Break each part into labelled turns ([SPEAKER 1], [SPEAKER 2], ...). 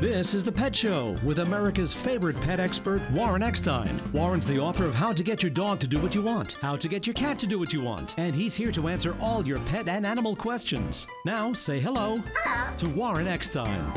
[SPEAKER 1] This is The Pet Show with America's favorite pet expert, Warren Eckstein. Warren's the author of How to Get Your Dog to Do What You Want, How to Get Your Cat to Do What You Want, and he's here to answer all your pet and animal questions. Now, say hello, hello. to Warren Eckstein.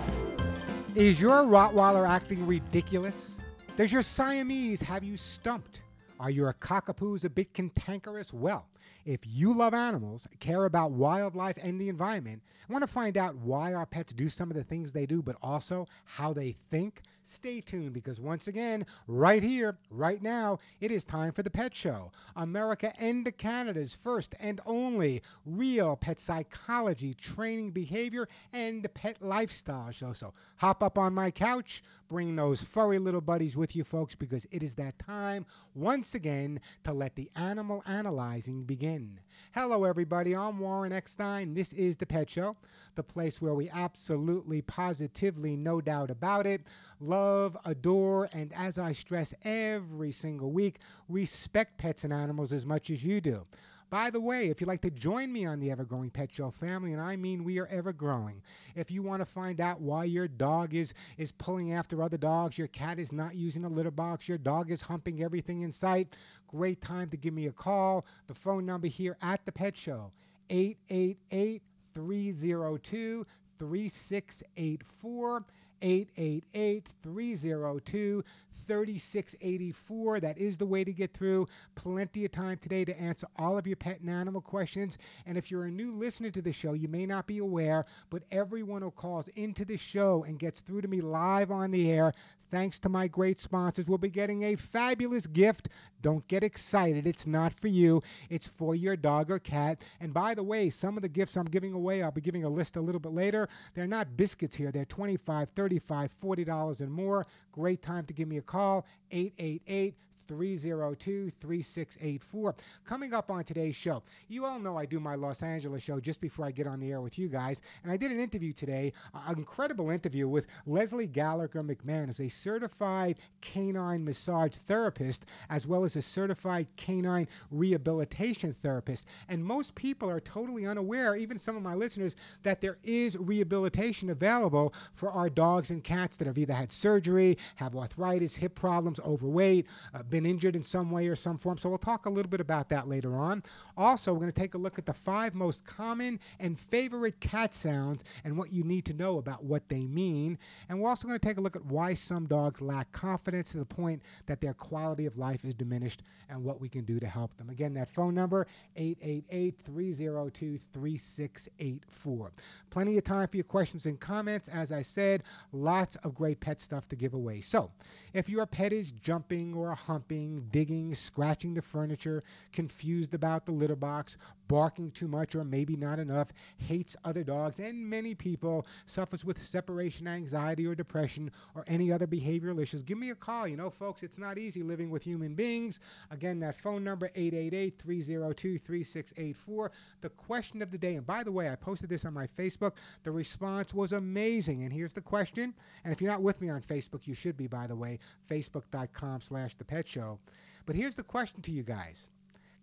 [SPEAKER 2] Is your Rottweiler acting ridiculous? Does your Siamese have you stumped? Are your cockapoos a bit cantankerous? Well, if you love animals, care about wildlife and the environment, want to find out why our pets do some of the things they do, but also how they think, stay tuned because once again, right here, right now, it is time for the Pet Show. America and Canada's first and only real pet psychology, training, behavior, and pet lifestyle show. So hop up on my couch, bring those furry little buddies with you, folks, because it is that time once again to let the animal analyzing begin. Hello, everybody. I'm Warren Eckstein. This is the Pet Show, the place where we absolutely, positively, no doubt about it, love, adore, and as I stress every single week, respect pets and animals as much as you do. By the way, if you'd like to join me on the Ever Growing Pet Show family, and I mean we are ever growing, if you want to find out why your dog is is pulling after other dogs, your cat is not using a litter box, your dog is humping everything in sight, great time to give me a call. The phone number here at the Pet Show, 888 302 3684. 888 302 3684. That is the way to get through. Plenty of time today to answer all of your pet and animal questions. And if you're a new listener to the show, you may not be aware, but everyone who calls into the show and gets through to me live on the air thanks to my great sponsors, will be getting a fabulous gift. Don't get excited. It's not for you, it's for your dog or cat. And by the way, some of the gifts I'm giving away, I'll be giving a list a little bit later. They're not biscuits here, they're $25, $35, $40 and more. Great time to give me a call. 888 302 3684. Coming up on today's show, you all know I do my Los Angeles show just before I get on the air with you guys. And I did an interview today, an incredible interview with Leslie Gallagher McMahon, who's a certified canine massage therapist as well as a certified canine rehabilitation therapist. And most people are totally unaware, even some of my listeners, that there is rehabilitation available for our dogs and cats that have either had surgery, have arthritis, hip problems, overweight, uh, been injured in some way or some form. So we'll talk a little bit about that later on. Also, we're going to take a look at the five most common and favorite cat sounds and what you need to know about what they mean. And we're also going to take a look at why some dogs lack confidence to the point that their quality of life is diminished and what we can do to help them. Again, that phone number 888-302-3684. Plenty of time for your questions and comments. As I said, lots of great pet stuff to give away. So, if your pet is jumping or humping digging, scratching the furniture, confused about the litter box, barking too much or maybe not enough, hates other dogs, and many people suffers with separation anxiety or depression or any other behavioral issues, give me a call. You know, folks, it's not easy living with human beings. Again, that phone number 888-302-3684. The question of the day, and by the way, I posted this on my Facebook. The response was amazing. And here's the question. And if you're not with me on Facebook, you should be, by the way, facebook.com slash the pet show. But here's the question to you guys.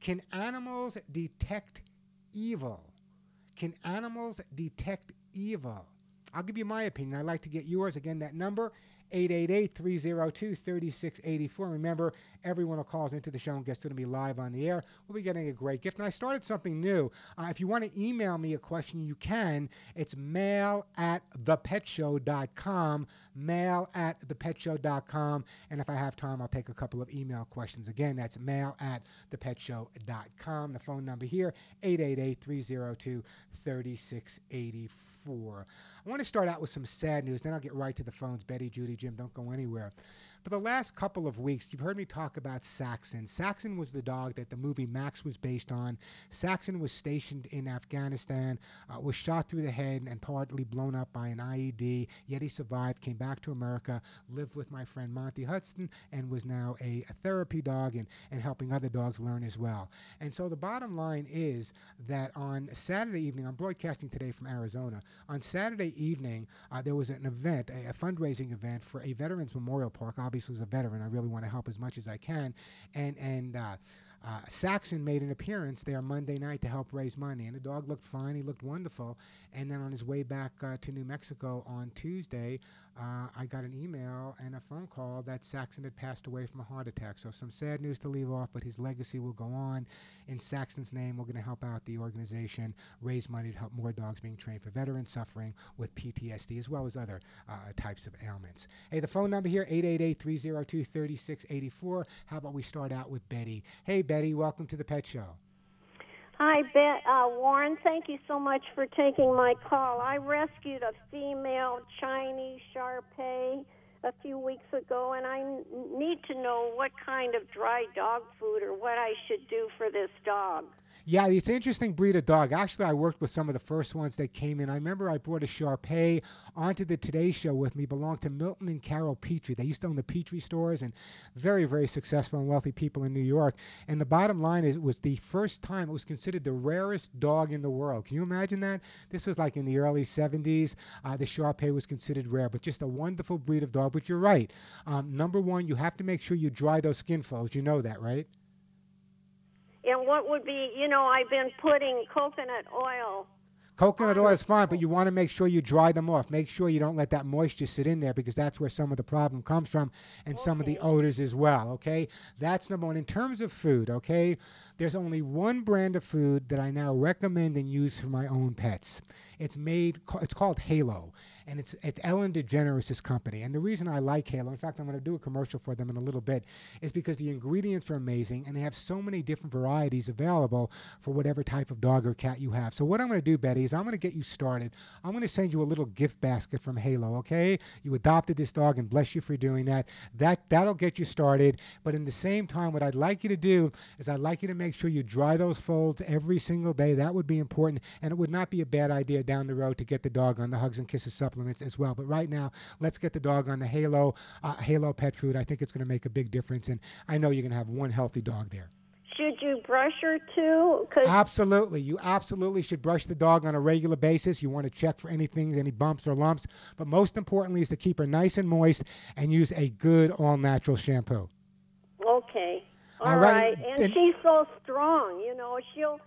[SPEAKER 2] Can animals detect evil? Can animals detect evil? I'll give you my opinion. I'd like to get yours. Again, that number 888-302-3684. Remember, everyone who calls into the show and gets to be live on the air will be getting a great gift. And I started something new. Uh, if you want to email me a question, you can. It's mail at thepetshow.com, mail at thepetshow.com. And if I have time, I'll take a couple of email questions. Again, that's mail at thepetshow.com. The phone number here, 888-302-3684 four. I want to start out with some sad news, then I'll get right to the phones. Betty, Judy, Jim, don't go anywhere. For the last couple of weeks, you've heard me talk about Saxon. Saxon was the dog that the movie Max was based on. Saxon was stationed in Afghanistan, uh, was shot through the head and partly blown up by an IED, yet he survived, came back to America, lived with my friend Monty Hudson, and was now a, a therapy dog and, and helping other dogs learn as well. And so the bottom line is that on Saturday evening, I'm broadcasting today from Arizona. On Saturday evening, uh, there was an event, a, a fundraising event for a Veterans Memorial Park obviously as a veteran, I really want to help as much as I can. And and uh, uh, Saxon made an appearance there Monday night to help raise money, and the dog looked fine. He looked wonderful. And then on his way back uh, to New Mexico on Tuesday, uh, I got an email and a phone call that Saxon had passed away from a heart attack. So some sad news to leave off, but his legacy will go on. In Saxon's name, we're going to help out the organization, raise money to help more dogs being trained for veterans suffering with PTSD as well as other uh, types of ailments. Hey, the phone number here, 888-302-3684. How about we start out with Betty? Hey, Betty, welcome to the Pet Show.
[SPEAKER 3] Hi, Bet, uh, Warren. Thank you so much for taking my call. I rescued a female Chinese Shar Pei a few weeks ago, and I need to know what kind of dry dog food or what I should do for this dog.
[SPEAKER 2] Yeah, it's an interesting breed of dog. Actually, I worked with some of the first ones that came in. I remember I brought a Shar Pei onto the Today Show with me. Belonged to Milton and Carol Petrie. They used to own the Petrie stores and very, very successful and wealthy people in New York. And the bottom line is, it was the first time it was considered the rarest dog in the world. Can you imagine that? This was like in the early 70s. Uh, the Shar Pei was considered rare, but just a wonderful breed of dog. But you're right. Um, number one, you have to make sure you dry those skin folds. You know that, right?
[SPEAKER 3] And what would be, you know, I've been putting coconut oil.
[SPEAKER 2] Coconut oil is fine, but you want to make sure you dry them off. Make sure you don't let that moisture sit in there because that's where some of the problem comes from and some of the odors as well, okay? That's number one. In terms of food, okay, there's only one brand of food that I now recommend and use for my own pets. It's made, it's called Halo, and it's it's Ellen DeGeneres' company. And the reason I like Halo, in fact, I'm going to do a commercial for them in a little bit, is because the ingredients are amazing and they have so many different varieties available for whatever type of dog or cat you have. So what I'm going to do, Betty, is I'm going to get you started. I'm going to send you a little gift basket from Halo, okay? You adopted this dog and bless you for doing that. That that'll get you started. But in the same time, what I'd like you to do is I'd like you to make sure you dry those folds every single day. That would be important, and it would not be a bad idea down the road to get the dog on the Hugs and Kisses supplements as well. But right now, let's get the dog on the Halo uh, Halo pet food. I think it's going to make a big difference, and I know you're going to have one healthy dog there.
[SPEAKER 3] Should you brush her too? 'Cause
[SPEAKER 2] Absolutely. You absolutely should brush the dog on a regular basis. You want to check for anything, any bumps or lumps. But most importantly is to keep her nice and moist and use a good all natural shampoo.
[SPEAKER 3] Okay.
[SPEAKER 2] All
[SPEAKER 3] All
[SPEAKER 2] right,
[SPEAKER 3] right. And
[SPEAKER 2] then-
[SPEAKER 3] she's so strong, you know. She'll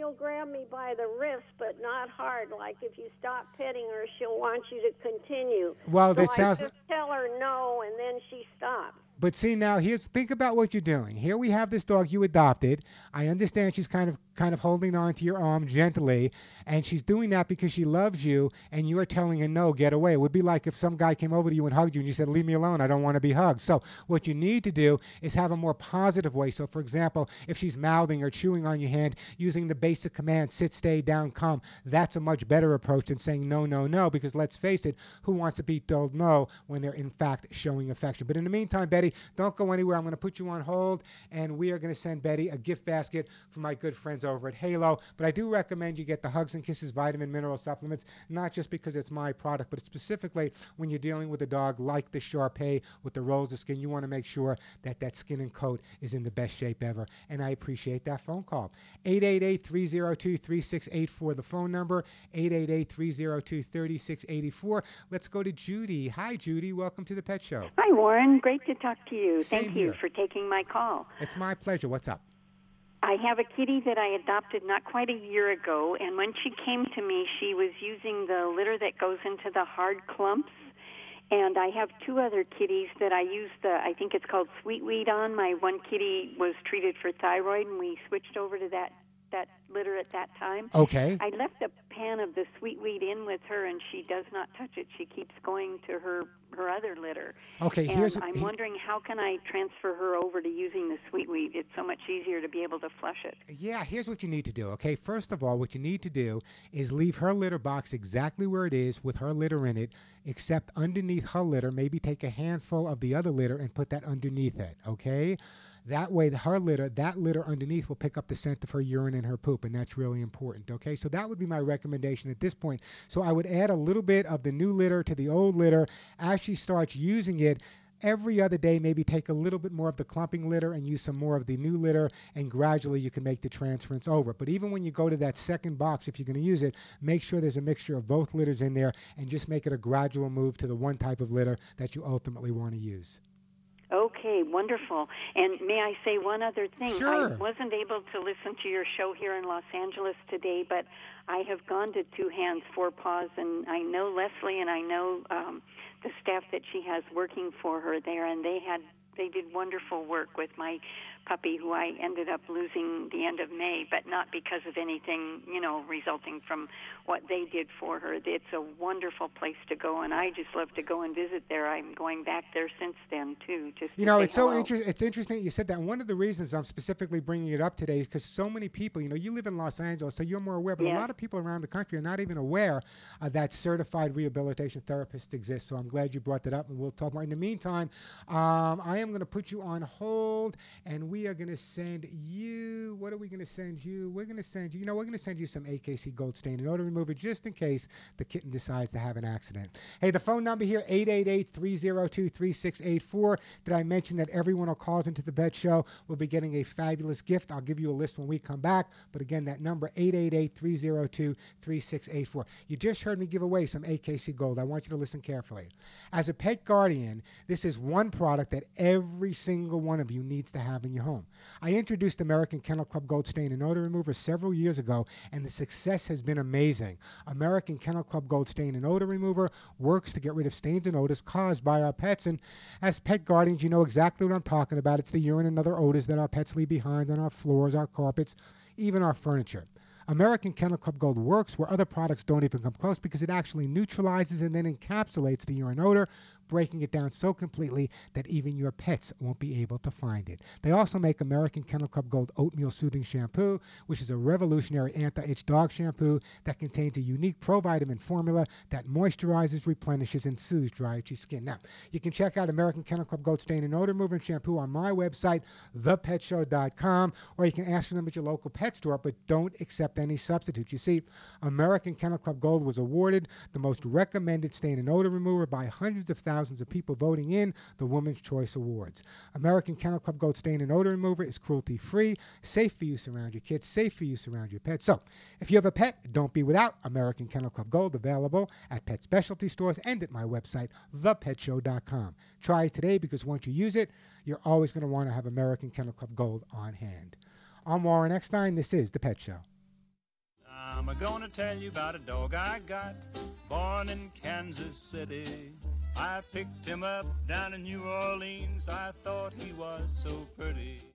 [SPEAKER 3] she'll grab me by the wrist, but not hard. Like if you stop petting her, she'll want you to continue.
[SPEAKER 2] Well,
[SPEAKER 3] so
[SPEAKER 2] that
[SPEAKER 3] I
[SPEAKER 2] sounds
[SPEAKER 3] just tell her no, and then she stops.
[SPEAKER 2] But see now, here's think about what you're doing. Here we have this dog you adopted. I understand she's kind of kind of holding on to your arm gently, and she's doing that because she loves you, and you are telling her no, get away. It would be like if some guy came over to you and hugged you, and you said, "Leave me alone. I don't want to be hugged." So what you need to do is have a more positive way. So for example, if she's mouthing or chewing on your hand, using the basic command sit, stay, down, come, that's a much better approach than saying no, no, no. Because let's face it, who wants to be told no when they're in fact showing affection? But in the meantime, Betty, don't go anywhere. I'm going to put you on hold, and we are going to send Betty a gift basket from my good friends over at Halo. But I do recommend you get the Hugs and Kisses vitamin mineral supplements, not just because it's my product, but specifically when you're dealing with a dog like the Shar Pei with the rolls of skin. You want to make sure that that skin and coat is in the best shape ever. And I appreciate that phone call. 888 302 3684, the phone number. 888 302 3684. Let's go to Judy. Hi, Judy. Welcome to the Pet Show.
[SPEAKER 4] Hi, Warren. Great to talk to you.
[SPEAKER 2] Same
[SPEAKER 4] Thank you for taking my call.
[SPEAKER 2] It's my pleasure. What's up?
[SPEAKER 4] I have a kitty that I adopted not quite a year ago, and when she came to me, she was using the litter that goes into the hard clumps. And I have two other kitties that I use the, I think it's called Sweet Weed on. My one kitty was treated for thyroid, and we switched over to that that litter at that time.
[SPEAKER 2] Okay.
[SPEAKER 4] I left a pan of the sweet weed in with her, and she does not touch it. She keeps going to her her other litter.
[SPEAKER 2] Okay,
[SPEAKER 4] and
[SPEAKER 2] here's
[SPEAKER 4] I'm wondering how can I transfer her over to using the sweet weed? It's so much easier to be able to flush it.
[SPEAKER 2] Yeah, here's what you need to do. Okay, first of all, what you need to do is leave her litter box exactly where it is with her litter in it, except underneath her litter, maybe take a handful of the other litter and put that underneath it. Okay. That way, her litter, that litter underneath will pick up the scent of her urine and her poop, and that's really important. Okay, so that would be my recommendation at this point. So I would add a little bit of the new litter to the old litter as she starts using it. Every other day, maybe take a little bit more of the clumping litter and use some more of the new litter, and gradually you can make the transference over. But even when you go to that second box, if you're going to use it, make sure there's a mixture of both litters in there and just make it a gradual move to the one type of litter that you ultimately want to use.
[SPEAKER 4] Okay, wonderful. And may I say one other thing?
[SPEAKER 2] Sure.
[SPEAKER 4] I wasn't able to listen to your show here in Los Angeles today, but I have gone to Two Hands, Four Paws, and I know Leslie and I know um, the staff that she has working for her there, and they had they did wonderful work with my puppy who I ended up losing the end of May, but not because of anything, you know, resulting from what they did for her. It's a wonderful place to go, and I just love to go and visit there. I'm going back there since then too. Just
[SPEAKER 2] you know, it's
[SPEAKER 4] hello.
[SPEAKER 2] so interesting. It's interesting that you said that. One of the reasons I'm specifically bringing it up today is because so many people, you know, you live in Los Angeles, so you're more aware, but
[SPEAKER 4] Yeah.
[SPEAKER 2] a lot of people around the country are not even aware uh, that certified rehabilitation therapists exist. So I'm glad you brought that up, and we'll talk more. In the meantime, um, I am going to put you on hold, and we are going to send you. What are we going to send you? We're going to send you. You know, we're going to send you some AKC Gold Stain and Odor Remover just in case the kitten decides to have an accident. Hey, the phone number here 888-302-3684. Did I mention that everyone who calls into the Pet Show will be getting a fabulous gift? I'll give you a list when we come back. But again, that number 888-302-3684. You just heard me give away some AKC Gold. I want you to listen carefully. As a pet guardian, this is one product that every single one of you needs to have in your home. I introduced American Kennel Club Gold Stain and Odor Remover several years ago, and the success has been amazing. American Kennel Club Gold Stain and Odor Remover works to get rid of stains and odors caused by our pets. And as pet guardians, you know exactly what I'm talking about. It's the urine and other odors that our pets leave behind on our floors, our carpets, even our furniture. American Kennel Club Gold works where other products don't even come close because it actually neutralizes and then encapsulates the urine odor, breaking it down so completely that even your pets won't be able to find it. They also make American Kennel Club Gold Oatmeal Soothing Shampoo, which is a revolutionary anti-itch dog shampoo that contains a unique provitamin formula that moisturizes, replenishes, and soothes dry, itchy skin. Now, you can check out American Kennel Club Gold Stain and Odor Remover Shampoo on my website, thepetshow.com, or you can ask for them at your local pet store, but don't accept any substitutes. You see, American Kennel Club Gold was awarded the most recommended stain and odor remover by hundreds of thousands of people voting in the Women's Choice Awards. American Kennel Club Gold Stain and Odor Remover is cruelty free, safe for use around your kids, safe for use around your pets. So, if you have a pet, don't be without American Kennel Club Gold available at pet specialty stores and at my website, thepetshow.com. Try it today because once you use it, you're always going to want to have American Kennel Club Gold on hand. I'm Warren Eckstein. This is The Pet Show.
[SPEAKER 5] I'm gonna tell you about a dog I got, born in Kansas City. I picked him up down in New Orleans. I thought he was so pretty.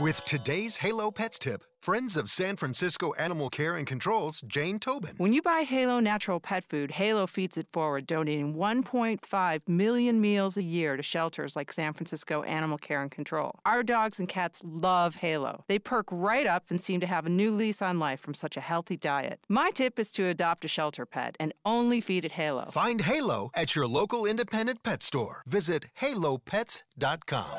[SPEAKER 6] With today's Halo Pets tip, friends of San Francisco Animal Care and Control's Jane Tobin.
[SPEAKER 7] When you buy Halo Natural Pet Food, Halo feeds it forward, donating 1.5 million meals a year to shelters like San Francisco Animal Care and Control. Our dogs and cats love Halo. They perk right up and seem to have a new lease on life from such a healthy diet. My tip is to adopt a shelter pet and only feed it Halo.
[SPEAKER 6] Find Halo at your local independent pet store. Visit halopets.com.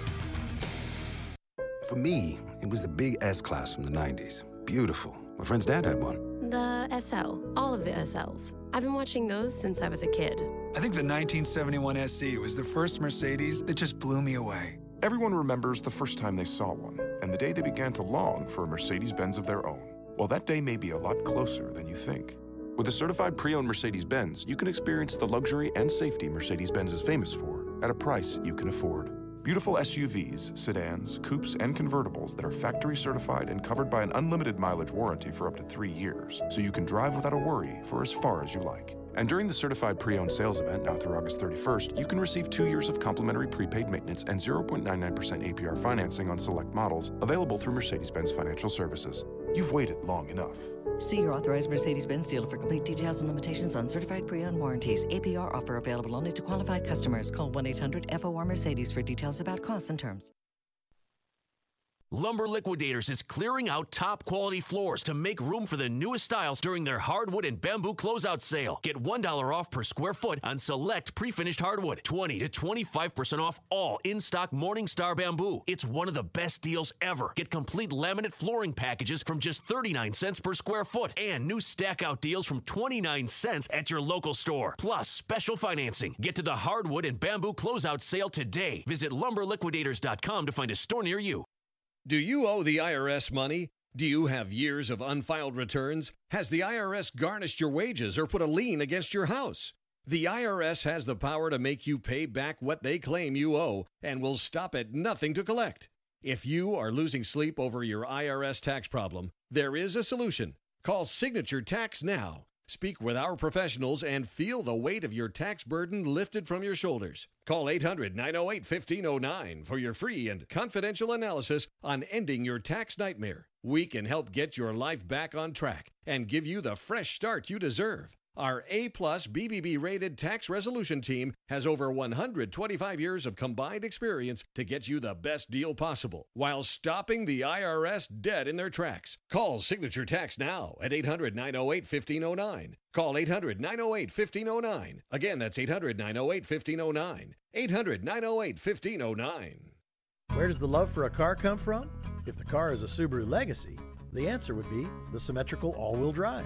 [SPEAKER 8] For me, it was the big S class from the 90s. Beautiful. My friend's dad had one.
[SPEAKER 9] The SL, all of the SLs. I've been watching those since I was a kid.
[SPEAKER 10] I think the 1971 SC was the first Mercedes that just blew me away.
[SPEAKER 11] Everyone remembers the first time they saw one, and the day they began to long for a Mercedes Benz of their own. Well, that day may be a lot closer than you think. With a certified pre owned Mercedes Benz, you can experience the luxury and safety Mercedes Benz is famous for at a price you can afford. Beautiful SUVs, sedans, coupes, and convertibles that are factory certified and covered by an unlimited mileage warranty for up to three years, so you can drive without a worry for as far as you like. And during the certified pre owned sales event, now through August 31st, you can receive two years of complimentary prepaid maintenance and 0.99% APR financing on select models available through Mercedes Benz Financial Services. You've waited long enough.
[SPEAKER 12] See your authorized Mercedes-Benz dealer for complete details and limitations on certified pre-owned warranties. APR offer available only to qualified customers. Call 1-800-FOR-Mercedes for details about costs and terms.
[SPEAKER 13] Lumber Liquidators is clearing out top quality floors to make room for the newest styles during their hardwood and bamboo closeout sale. Get $1 off per square foot on select pre-finished hardwood. 20 to 25% off all in-stock Morningstar bamboo. It's one of the best deals ever. Get complete laminate flooring packages from just 39 cents per square foot and new stack out deals from 29 cents at your local store. Plus special financing. Get to the hardwood and bamboo closeout sale today. Visit lumberliquidators.com to find a store near you.
[SPEAKER 14] Do you owe the IRS money? Do you have years of unfiled returns? Has the IRS garnished your wages or put a lien against your house? The IRS has the power to make you pay back what they claim you owe and will stop at nothing to collect. If you are losing sleep over your IRS tax problem, there is a solution. Call Signature Tax now. Speak with our professionals and feel the weight of your tax burden lifted from your shoulders. Call 800 908 1509 for your free and confidential analysis on ending your tax nightmare. We can help get your life back on track and give you the fresh start you deserve. Our A plus BBB rated tax resolution team has over 125 years of combined experience to get you the best deal possible while stopping the IRS dead in their tracks. Call Signature Tax now at 800 908 1509. Call 800 908 1509. Again, that's 800 908 1509. 800 908 1509.
[SPEAKER 15] Where does the love for a car come from? If the car is a Subaru Legacy, the answer would be the symmetrical all wheel drive.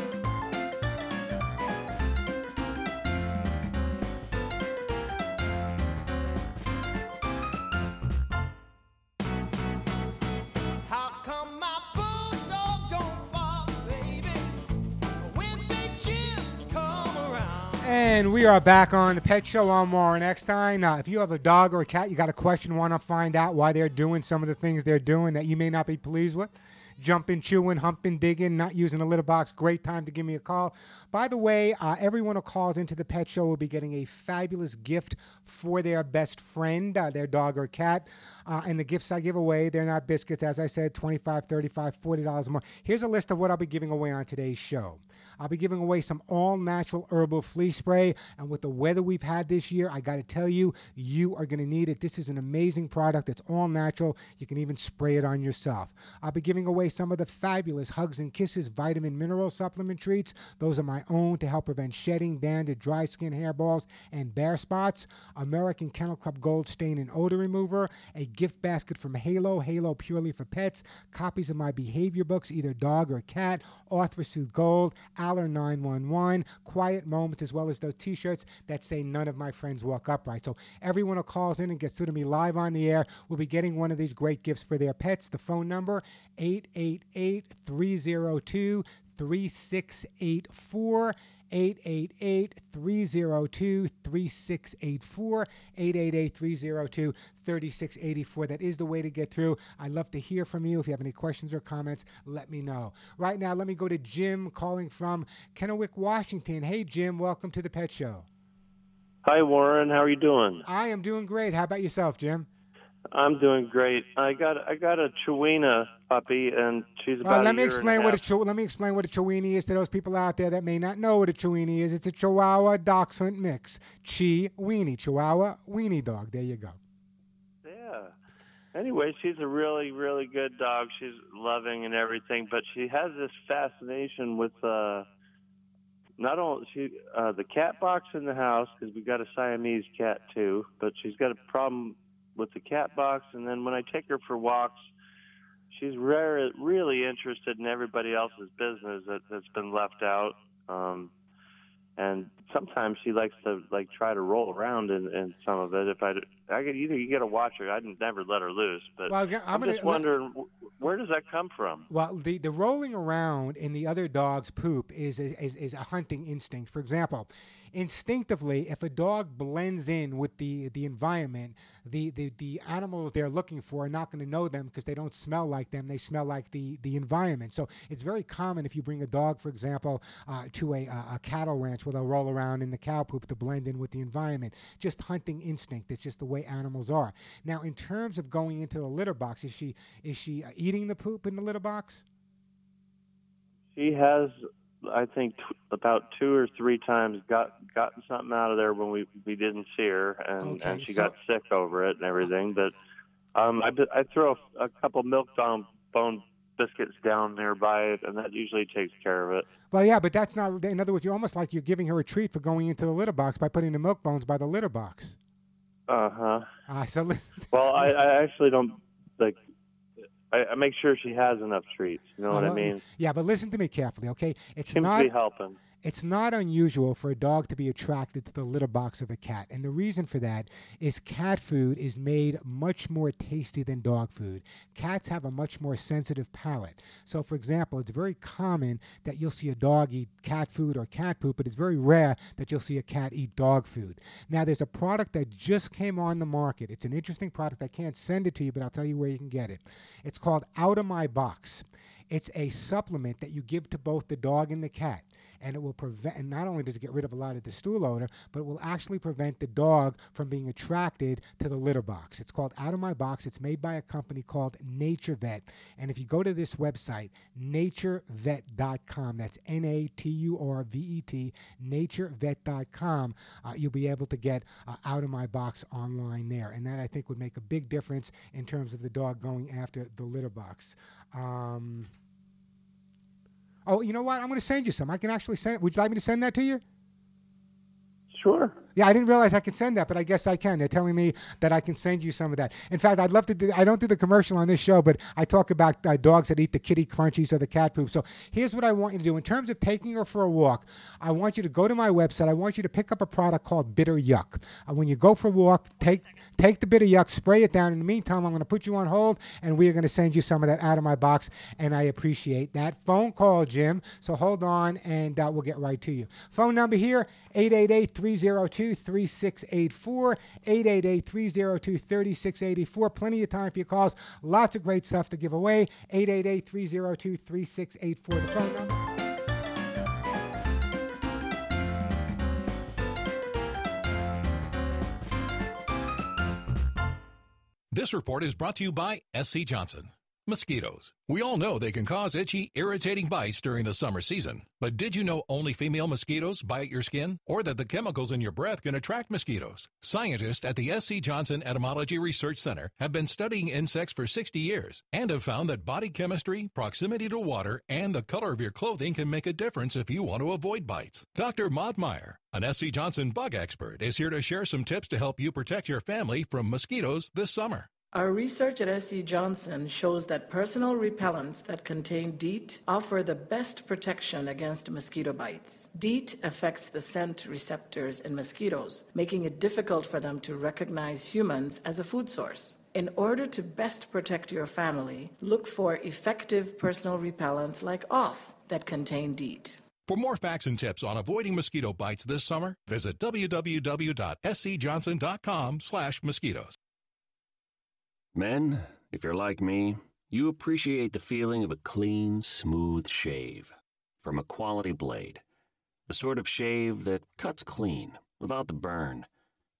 [SPEAKER 2] And we are back on the Pet Show on Warren Eckstein. Uh, if you have a dog or a cat, you got a question, want to find out why they're doing some of the things they're doing that you may not be pleased with, jumping, chewing, humping, digging, not using a litter box, great time to give me a call. By the way, uh, everyone who calls into the Pet Show will be getting a fabulous gift for their best friend, uh, their dog or cat. Uh, and the gifts I give away, they're not biscuits, as I said, $25, $35, $40 more. Here's a list of what I'll be giving away on today's show. I'll be giving away some all natural herbal flea spray. And with the weather we've had this year, I got to tell you, you are going to need it. This is an amazing product. It's all natural. You can even spray it on yourself. I'll be giving away some of the fabulous Hugs and Kisses vitamin mineral supplement treats. Those are my own to help prevent shedding, banded, dry skin, hairballs, and bare spots. American Kennel Club Gold Stain and Odor Remover. A gift basket from Halo, Halo Purely for Pets. Copies of my behavior books, either dog or cat. Arthro-Soothe Gold. Aller 911, Quiet Moments, as well as those t shirts that say None of my friends walk upright. So everyone who calls in and gets through to me live on the air will be getting one of these great gifts for their pets. The phone number 888 302 3684. 888 302 3684. 888 302 3684. That is the way to get through. I'd love to hear from you. If you have any questions or comments, let me know. Right now, let me go to Jim calling from Kennewick, Washington. Hey, Jim, welcome to the Pet Show.
[SPEAKER 16] Hi, Warren. How are you doing?
[SPEAKER 2] I am doing great. How about yourself, Jim?
[SPEAKER 16] I'm doing great. I got I got a Chihuahua puppy, and she's about.
[SPEAKER 2] Uh, let
[SPEAKER 16] a
[SPEAKER 2] me explain what a. Chihuahua. Let me explain what a Chiweenie is to those people out there that may not know what a Chiweenie is. It's a Chihuahua Dachshund mix. Chi Weenie, Chihuahua Weenie dog. There you go.
[SPEAKER 16] Yeah. Anyway, she's a really really good dog. She's loving and everything, but she has this fascination with uh not only she uh the cat box in the house because we got a Siamese cat too, but she's got a problem with the cat box and then when I take her for walks she's rare, really interested in everybody else's business that, that's been left out. Um, and sometimes she likes to like try to roll around in, in some of it. If I, I could either you got to watch her. I'd never let her loose. But
[SPEAKER 2] Well, I'm
[SPEAKER 16] I'm,
[SPEAKER 2] gonna-
[SPEAKER 16] just wondering wh- where does that come from?
[SPEAKER 2] Well, the, the rolling around in the other dog's poop is, is, is a hunting instinct. For example, instinctively, if a dog blends in with the, the environment, the, the, the animals they're looking for are not going to know them because they don't smell like them. They smell like the, the environment. So it's very common if you bring a dog, for example, uh, to a, a, cattle ranch where they'll roll around in the cow poop to blend in with the environment. Just hunting instinct. It's just the way animals are. Now, in terms of going into the litter box, is she is she uh, eating the poop in the litter box?
[SPEAKER 16] She has, I think, t- about two or three times got gotten something out of there when we we didn't see her, and
[SPEAKER 2] Okay,
[SPEAKER 16] and she
[SPEAKER 2] so-
[SPEAKER 16] got sick over it and everything. But um, I I throw a, a couple milk bone bone biscuits down nearby it, and that usually takes care of it.
[SPEAKER 2] Well, yeah, but that's not. In other words, you're almost like you're giving her a treat for going into the litter box by putting the milk bones by the litter box.
[SPEAKER 16] Uh huh.
[SPEAKER 2] Ah, so li-
[SPEAKER 16] Well, I, I actually don't. I, I make sure she has enough treats. You know what I mean?
[SPEAKER 2] Yeah, but listen to me carefully, okay? It's
[SPEAKER 16] Seems
[SPEAKER 2] not.
[SPEAKER 16] to be helping.
[SPEAKER 2] It's not unusual for a dog to be attracted to the litter box of a cat. And the reason for that is cat food is made much more tasty than dog food. Cats have a much more sensitive palate. So, for example, it's very common that you'll see a dog eat cat food or cat poop, but it's very rare that you'll see a cat eat dog food. Now, there's a product that just came on the market. It's an interesting product. I can't send it to you, but I'll tell you where you can get it. It's called Out of My Box. It's a supplement that you give to both the dog and the cat. And it will prevent, and not only does it get rid of a lot of the stool odor, but it will actually prevent the dog from being attracted to the litter box. It's called Out of My Box. It's made by a company called NaturVet. And if you go to this website, naturvet.com, that's N A T U R V E T, naturvet.com, uh, you'll be able to get uh, Out of My Box online there. And that I think would make a big difference in terms of the dog going after the litter box. Um, Oh, you know what? I'm going to send you some. I can actually send. Would you like me to send that to you?
[SPEAKER 16] Sure.
[SPEAKER 2] Yeah, I didn't realize I could send that, but I guess I can. They're telling me that I can send you some of that. In fact, I'd love to do. I don't do the commercial on this show, but I talk about uh, dogs that eat the kitty crunchies or the cat poop. So here's what I want you to do. In terms of taking her for a walk, I want you to go to my website. I want you to pick up a product called Bitter Yuck. Uh, when you go for a walk, take take the bit of Yuck, spray it down. In the meantime, I'm going to put you on hold, and we are going to send you some of that out of my box, and I appreciate that phone call, Jim. So hold on, and uh, we'll get right to you. Phone number here: 888 302 3684. 888 302 3684. Plenty of time for your calls. Lots of great stuff to give away. 888 302 3684. The phone number.
[SPEAKER 17] This report is brought to you by SC Johnson. Mosquitoes. We all know they can cause itchy, irritating bites during the summer season. But did you know only female mosquitoes bite your skin? Or that the chemicals in your breath can attract mosquitoes? Scientists at the SC Johnson Entomology Research Center have been studying insects for 60 years and have found that body chemistry, proximity to water, and the color of your clothing can make a difference if you want to avoid bites. Dr. Maud Meyer, an SC Johnson bug expert, is here to share some tips to help you protect your family from mosquitoes this summer.
[SPEAKER 18] Our research at SC Johnson shows that personal repellents that contain DEET offer the best protection against mosquito bites. DEET affects the scent receptors in mosquitoes, making it difficult for them to recognize humans as a food source. In order to best protect your family, look for effective personal repellents like OFF that contain DEET.
[SPEAKER 17] For more facts and tips on avoiding mosquito bites this summer, visit www.scjohnson.com/mosquitoes.
[SPEAKER 19] Men, if you're like me, you appreciate the feeling of a clean, smooth shave from a quality blade. The sort of shave that cuts clean without the burn.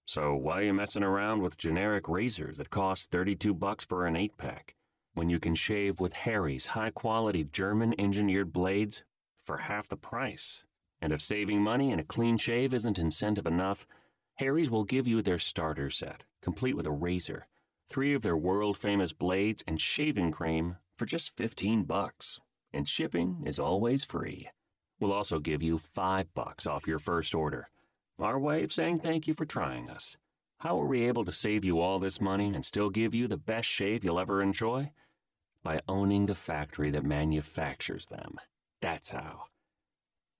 [SPEAKER 19] So why are you messing around with generic razors that cost 32 bucks for an 8-pack when you can shave with Harry's high-quality German-engineered blades for half the price? And if saving money and a clean shave isn't incentive enough, Harry's will give you their starter set, complete with a razor, three of their world famous blades and shaving cream for just 15 bucks. And shipping is always free. We'll also give you 5 bucks off your first order. Our way of saying thank you for trying us. How are we able to save you all this money and still give you the best shave you'll ever enjoy? By owning the factory that manufactures them. That's how.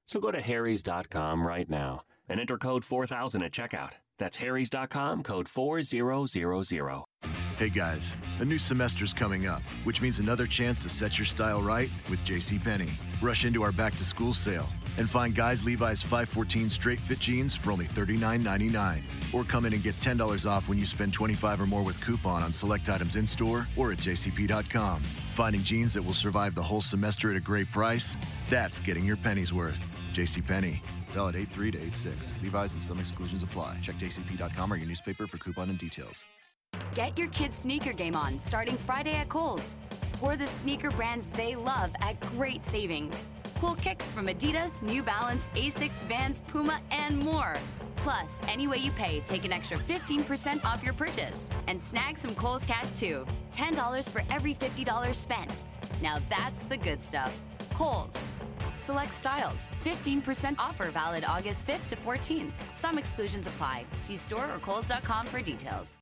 [SPEAKER 19] So go to harrys.com right now
[SPEAKER 20] and enter code 4000 at checkout. That's harrys.com, code 4000.
[SPEAKER 21] Hey guys, a new semester's coming up, which means another chance to set your style right with JCPenney. Rush into our back to school sale and find guys Levi's 514 straight fit jeans for only $39.99. Or come in and get $10 off when you spend 25 or more with coupon on select items in store or at jcp.com. Finding jeans that will survive the whole semester at a great price? That's getting your pennies worth. JCPenney. Valid 83 to 86. Levi's and some exclusions apply. Check jcp.com or your newspaper for coupon and details.
[SPEAKER 22] Get your kids' sneaker game on starting Friday at Kohl's. Score the sneaker brands they love at great savings. Cool kicks from Adidas, New Balance, Asics, Vans, Puma, and more. Plus, any way you pay, take an extra 15% off your purchase. And snag some Kohl's cash too. $10 for every $50 spent. Now that's the good stuff. Kohl's. Select styles. 15% offer valid August 5th to 14th. Some exclusions apply. See store or Kohl's.com for details.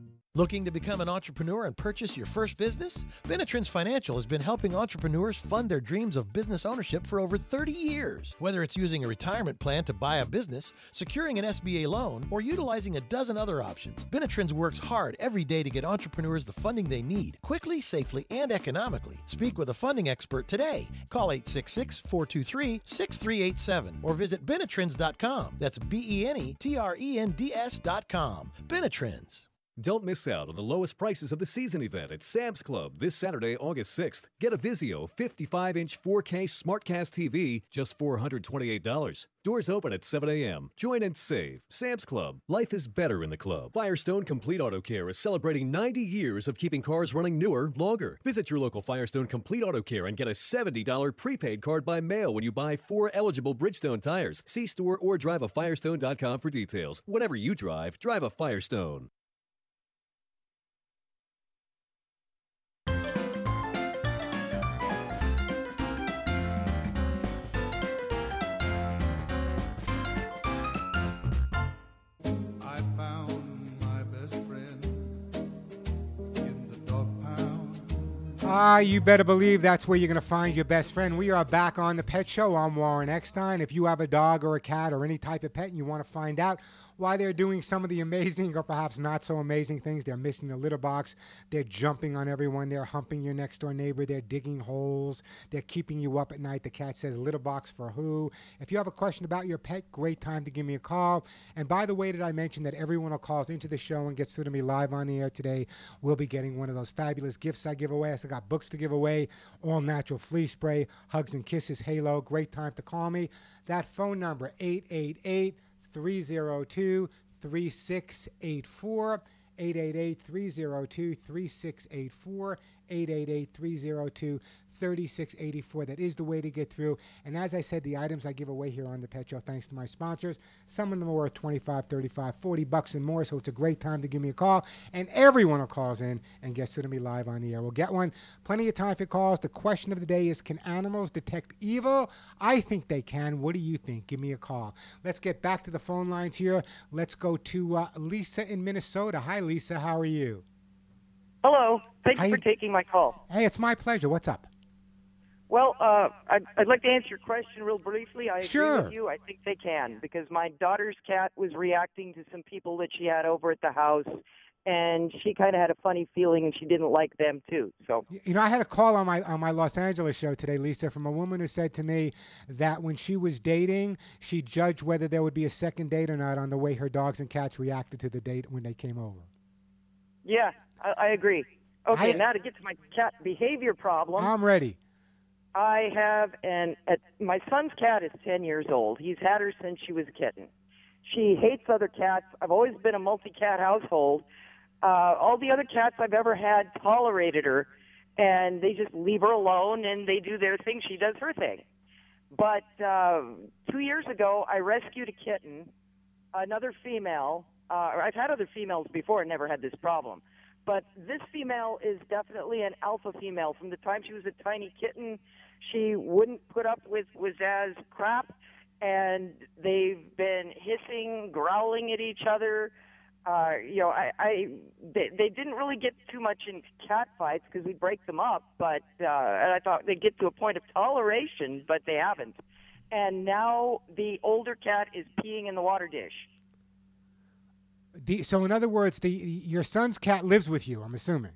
[SPEAKER 15] Looking to become an entrepreneur and purchase your first business? Benetrends Financial has been helping entrepreneurs fund their dreams of business ownership for over 30 years. Whether it's using a retirement plan to buy a business, securing an SBA loan, or utilizing a dozen other options, Benetrends works hard every day to get entrepreneurs the funding they need, quickly, safely, and economically. Speak with a funding expert today. Call 866 423 6387 or visit Benetrends.com. That's B E N E T R E N D S.com. Benetrends.
[SPEAKER 23] Don't miss out on the lowest prices of the season event at Sam's Club this Saturday, August 6th. Get a Vizio 55 inch 4K Smartcast TV, just $428. Doors open at 7 a.m. Join and save. Sam's Club. Life is better in the club. Firestone Complete Auto Care is celebrating 90 years of keeping cars running newer, longer. Visit your local Firestone Complete Auto Care and get a $70 prepaid card by mail when you buy four eligible Bridgestone tires. See store or drive a Firestone.com for details. Whatever you drive, drive a Firestone.
[SPEAKER 2] Ah, you better believe that's where you're going to find your best friend. We are back on the Pet Show. I'm Warren Eckstein. If you have a dog or a cat or any type of pet and you want to find out why they're doing some of the amazing or perhaps not so amazing things, they're missing the litter box, they're jumping on everyone, they're humping your next door neighbor, they're digging holes, they're keeping you up at night. The cat says litter box for who? If you have a question about your pet, great time to give me a call. And by the way, did I mention that everyone who calls into the show and gets through to me live on the air today will be getting one of those fabulous gifts I give away. I still got books to give away, all natural flea spray, hugs and kisses, Halo. Great time to call me. That phone number, 888 302 3684. 888 302 3684. 888 302 3684. That is the way to get through. And as I said, the items I give away here on the Pet Show, thanks to my sponsors, some of them are worth 25, 35, 40 bucks and more. So it's a great time to give me a call. And everyone who calls in and gets to me live on the air will get one. Plenty of time for calls. The question of the day is Can animals detect evil? I think they can. What do you think? Give me a call. Let's get back to the phone lines here. Let's go to uh, Lisa in Minnesota. Hi, Lisa. How are you?
[SPEAKER 24] Hello. Thank you
[SPEAKER 2] Hi.
[SPEAKER 24] for taking my call.
[SPEAKER 2] Hey, it's my pleasure. What's up?
[SPEAKER 24] Well, uh, I'd, I'd like to answer your question real briefly. I agree
[SPEAKER 2] Sure.
[SPEAKER 24] with you. I think they can because my daughter's cat was reacting to some people that she had over at the house, and she kind of had a funny feeling, and she didn't like them too. So
[SPEAKER 2] You know, I had a call on my on my Los Angeles show today, Lisa, from a woman who said to me that when she was dating, she judged whether there would be a second date or not on the way her dogs and cats reacted to the date when they came over.
[SPEAKER 24] yeah, I, I agree. Okay,
[SPEAKER 2] I-
[SPEAKER 24] now to get to my cat behavior problem.
[SPEAKER 2] I'm ready.
[SPEAKER 24] I have an a, my son's cat is 10 years old. He's had her since she was a kitten. She hates other cats. I've always been a multi-cat household. Uh, all the other cats I've ever had tolerated her, and they just leave her alone and they do their thing. She does her thing. But uh, two years ago, I rescued a kitten, another female. Uh, I've had other females before and never had this problem. But this female is definitely an alpha female. From the time she was a tiny kitten, she wouldn't put up with Wazaz's crap, and they've been hissing, growling at each other. Uh, you know, I, I they, they didn't really get too much into cat fights because we break them up, but uh, and I thought they'd get to a point of toleration, but they haven't. And now the older cat is peeing in the water dish.
[SPEAKER 2] The, so in other words, the your son's cat lives with you. I'm assuming.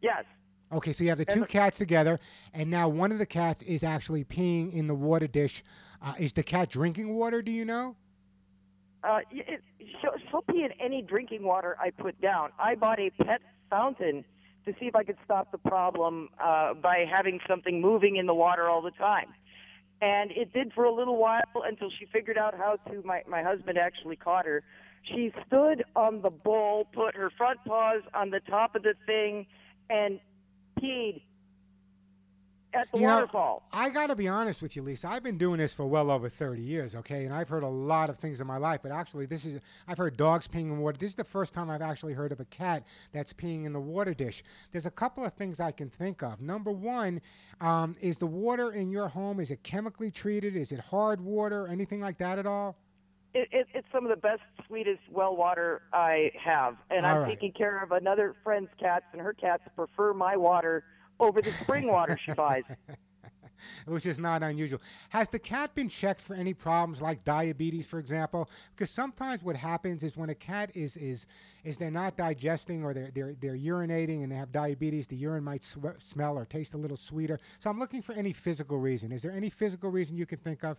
[SPEAKER 24] Yes.
[SPEAKER 2] Okay, so you have the two cats together, and now one of the cats is actually peeing in the water dish. Uh, is the cat drinking water? Do you know?
[SPEAKER 24] Uh, it, she'll, she'll pee in any drinking water I put down. I bought a pet fountain to see if I could stop the problem uh, by having something moving in the water all the time. And it did for a little while until she figured out how to. My, my husband actually caught her. She stood on the bowl, put her front paws on the top of the thing, and peed at the
[SPEAKER 2] You know,
[SPEAKER 24] waterfall.
[SPEAKER 2] I got to be honest with you, Lisa. I've been doing this for well over 30 years, okay? And I've heard a lot of things in my life, but actually, this is I've heard dogs peeing in water. This is the first time I've actually heard of a cat that's peeing in the water dish. There's a couple of things I can think of. Number one, um, is the water in your home is it chemically treated? Is it hard water? Anything like that at all?
[SPEAKER 24] It, it, it's some of the best, sweetest well water I have, and
[SPEAKER 2] All
[SPEAKER 24] I'm
[SPEAKER 2] right.
[SPEAKER 24] taking care of another friend's cats, and her cats prefer my water over the spring water she buys.
[SPEAKER 2] which is not unusual. Has the cat been checked for any problems like diabetes, for example? Because sometimes what happens is when a cat is is is they're not digesting or they're they're they're urinating and they have diabetes, the urine might sw- smell or taste a little sweeter. So I'm looking for any physical reason. Is there any physical reason you can think of?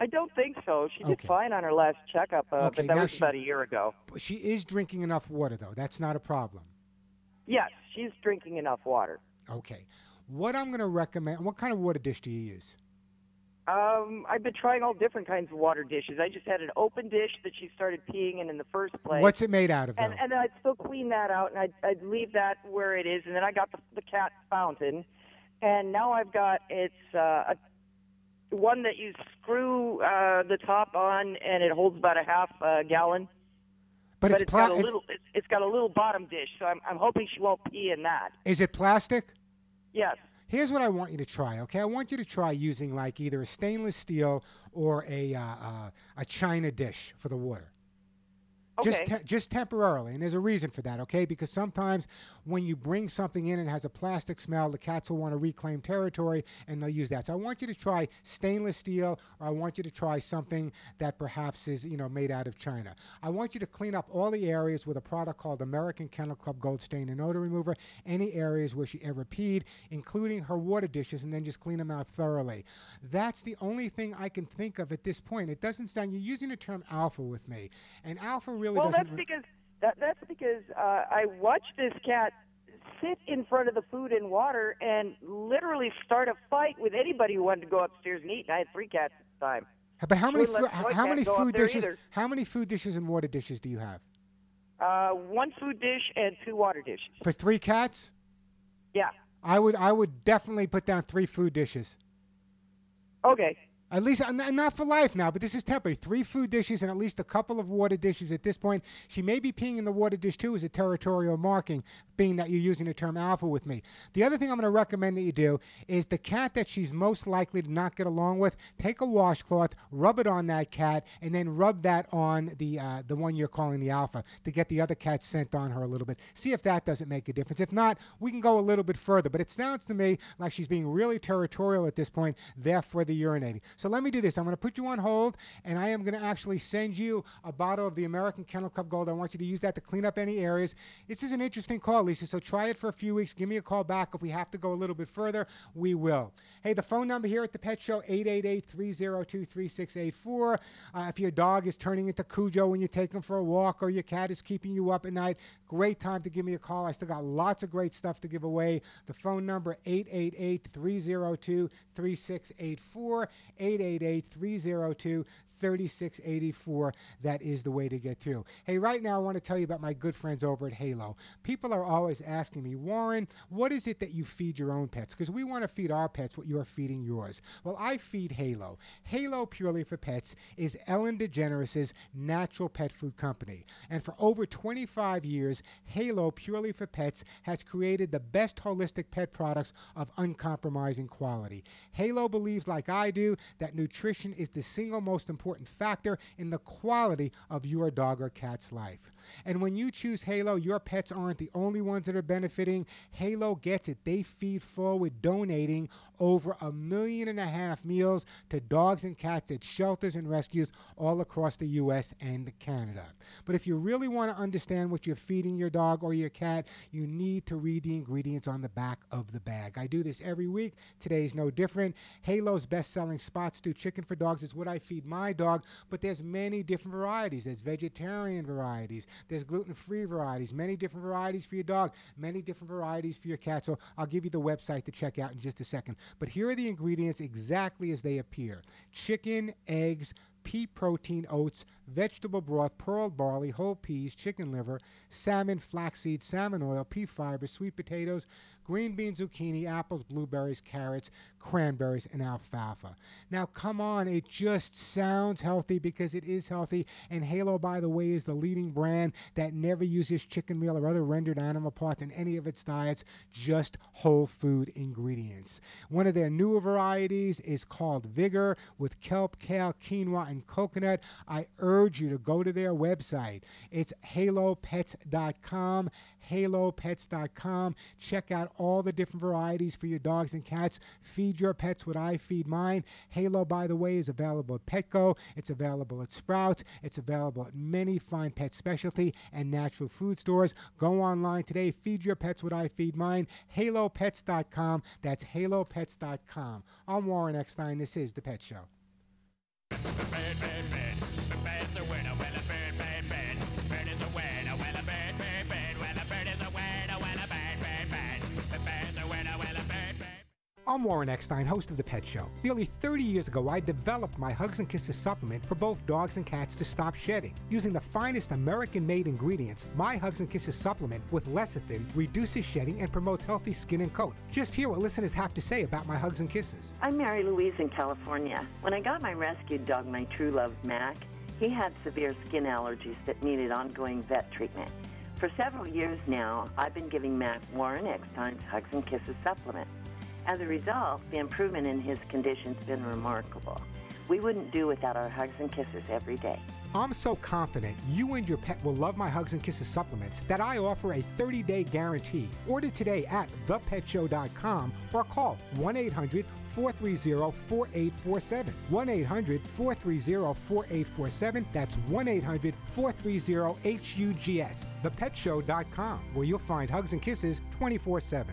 [SPEAKER 24] I don't think so. She did
[SPEAKER 2] Okay.
[SPEAKER 24] fine on her last checkup, uh,
[SPEAKER 2] Okay,
[SPEAKER 24] but that was
[SPEAKER 2] she-
[SPEAKER 24] about a year ago.
[SPEAKER 2] She is drinking enough water though. That's not a problem.
[SPEAKER 24] Yes, she's drinking enough water.
[SPEAKER 2] Okay. What I'm going to recommend. What kind of water dish do you use?
[SPEAKER 24] Um, I've been trying all different kinds of water dishes. I just had an open dish that she started peeing in in the first place.
[SPEAKER 2] What's it made out of? Though?
[SPEAKER 24] and and I'd still clean that out, and I'd, I'd leave that where it is, and then I got the, the cat fountain, and now I've got it's uh, a one that you screw uh, the top on, and it holds about a half uh, gallon.
[SPEAKER 2] But it's
[SPEAKER 24] it's got a
[SPEAKER 2] it-
[SPEAKER 24] little it's, it's got a little bottom dish, so I'm I'm hoping she won't pee in that.
[SPEAKER 2] Is it plastic?
[SPEAKER 24] Yes.
[SPEAKER 2] Here's what I want you to try, okay? I want you to try using like either a stainless steel or a uh, uh, a china dish for the water. Just te- just temporarily, and there's a reason for that, okay? Because sometimes when you bring something in and it has a plastic smell, the cats will want to reclaim territory and they'll use that. So I want you to try stainless steel, or I want you to try something that perhaps is you know made out of china. I want you to clean up all the areas with a product called American Kennel Club Gold Stain and Odor Remover. Any areas where she ever peed, including her water dishes, and then just clean them out thoroughly. That's the only thing I can think of at this point. It doesn't sound you're using the term alpha with me, and alpha really
[SPEAKER 24] well,
[SPEAKER 2] doesn't.
[SPEAKER 24] that's because that, that's because uh, I watched this cat sit in front of the food and water and literally start a fight with anybody who wanted to go upstairs and eat. And I had three cats at the time.
[SPEAKER 2] But how many fu- how many food dishes? How many food dishes and water dishes do you have
[SPEAKER 24] Uh, one food dish and two water dishes.
[SPEAKER 2] for three cats?
[SPEAKER 24] Yeah.
[SPEAKER 2] I would I would definitely put down three food dishes.
[SPEAKER 24] Okay.
[SPEAKER 2] At least not for life now, but this is temporary. Three food dishes and at least a couple of water dishes at this point. She may be peeing in the water dish too as a territorial marking, being that you're using the term alpha with me. The other thing I'm going to recommend that you do is the cat that she's most likely to not get along with, take a washcloth, rub it on that cat, and then rub that on the uh, the one you're calling the alpha to get the other cat scent on her a little bit. See if that doesn't make a difference. If not, we can go a little bit further. But it sounds to me like she's being really territorial at this point, therefore the urinating. So let me do this. I'm going to put you on hold, and I am going to actually send you a bottle of the American Kennel Club Gold. I want you to use that to clean up any areas. This is an interesting call, Lisa. So try it for a few weeks. Give me a call back. If we have to go a little bit further, we will. Hey, the phone number here at the Pet Show, 888-302-3684. Uh, if your dog is turning into Cujo when you take him for a walk or your cat is keeping you up at night, great time to give me a call. I still got lots of great stuff to give away. The phone number, 888-302-3684, 888-302 3684. 888 302 that is the way to get through. Hey, right now I want to tell you about my good friends over at Halo. People are always asking me, Warren, what is it that you feed your own pets? Because we want to feed our pets what you're feeding yours. Well, I feed Halo. Halo Purely for Pets is Ellen DeGeneres' natural pet food company. And for over 25 years, Halo Purely for Pets has created the best holistic pet products of uncompromising quality. Halo believes, like I do, that nutrition is the single most important important factor in the quality of your dog or cat's life. And when you choose Halo, your pets aren't the only ones that are benefiting. Halo gets it. They feed forward donating over a million and a half meals to dogs and cats at shelters and rescues all across the U.S. and Canada. But if you really want to understand what you're feeding your dog or your cat, you need to read the ingredients on the back of the bag. I do this every week. Today's no different. Halo's best-selling spot stew chicken for dogs is what I feed my dog, but there's many different varieties. There's vegetarian varieties. There's gluten-free varieties, many different varieties for your dog, many different varieties for your cat. So I'll give you the website to check out in just a second. But here are the ingredients exactly as they appear. Chicken, eggs, pea protein oats, vegetable broth, pearl barley, whole peas, chicken liver, salmon, flaxseed, salmon oil, pea fiber, sweet potatoes, green beans, zucchini, apples, blueberries, carrots, cranberries, and alfalfa. Now, come on, it just sounds healthy because it is healthy. And Halo, by the way, is the leading brand that never uses chicken meal or other rendered animal parts in any of its diets, just whole food ingredients. One of their newer varieties is called Vigor with kelp, kale, quinoa, and coconut. I urge you to go to their website. It's halopets.com halopets.com. Check out all the different varieties for your dogs and cats. Feed your pets what I feed mine. Halo, by the way, is available at Petco. It's available at Sprouts. It's available at many fine pet specialty and natural food stores. Go online today. Feed your pets what I feed mine. halopets.com. That's halopets.com. I'm Warren Eckstein. This is The Pet Show. Bad, bad, bad. I'm Warren Eckstein, host of The Pet Show. Nearly 30 years ago, I developed my Hugs and Kisses supplement for both dogs and cats to stop shedding. Using the finest American made ingredients, my Hugs and Kisses supplement with lecithin reduces shedding and promotes healthy skin and coat. Just hear what listeners have to say about my Hugs and Kisses.
[SPEAKER 25] I'm Mary Louise in California. When I got my rescued dog, my true love, Mac, he had severe skin allergies that needed ongoing vet treatment. For several years now, I've been giving Mac Warren Eckstein's Hugs and Kisses supplement. As a result, the improvement in his condition's been remarkable. We wouldn't do without our hugs and kisses every day.
[SPEAKER 2] I'm so confident you and your pet will love my Hugs and Kisses supplements that I offer a 30 day guarantee. Order today at thepetshow.com or call 1 800 430 4847. 1 800 430 4847. That's 1 800 430 HUGS. Thepetshow.com, where you'll find Hugs and Kisses 24 7.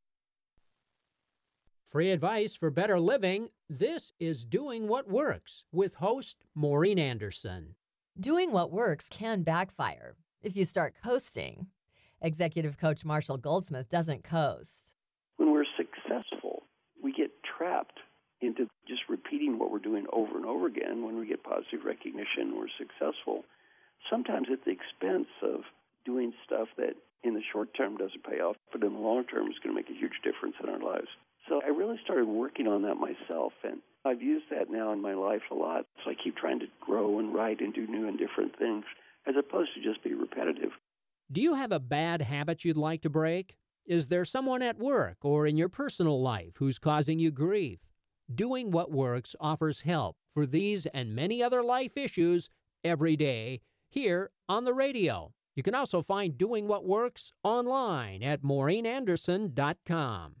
[SPEAKER 26] Free advice for better living. This is Doing What Works with host Maureen Anderson.
[SPEAKER 27] Doing what works can backfire if you start coasting. Executive coach Marshall Goldsmith doesn't coast.
[SPEAKER 28] When we're successful, we get trapped into just repeating what we're doing over and over again. When we get positive recognition, we're successful. Sometimes at the expense of doing stuff that in the short term doesn't pay off, but in the long term is going to make a huge difference in our lives. So I really started working on that myself, and I've used that now in my life a lot. So I keep trying to grow and write and do new and different things, as opposed to just be repetitive.
[SPEAKER 26] Do you have a bad habit you'd like to break? Is there someone at work or in your personal life who's causing you grief? Doing What Works offers help for these and many other life issues every day here on the radio. You can also find Doing What Works online at maureenanderson.com.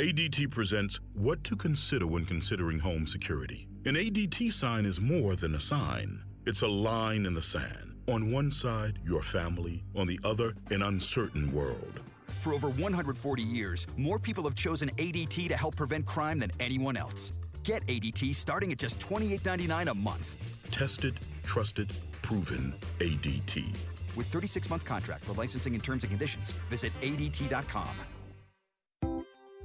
[SPEAKER 29] ADT presents What to Consider When Considering Home Security. An ADT sign is more than a sign, it's a line in the sand. On one side, your family, on the other, an uncertain world.
[SPEAKER 30] For over 140 years, more people have chosen ADT to help prevent crime than anyone else. Get ADT starting at just $28.99 a month.
[SPEAKER 29] Tested, trusted, proven ADT.
[SPEAKER 30] With 36 month contract for licensing and terms and conditions, visit ADT.com.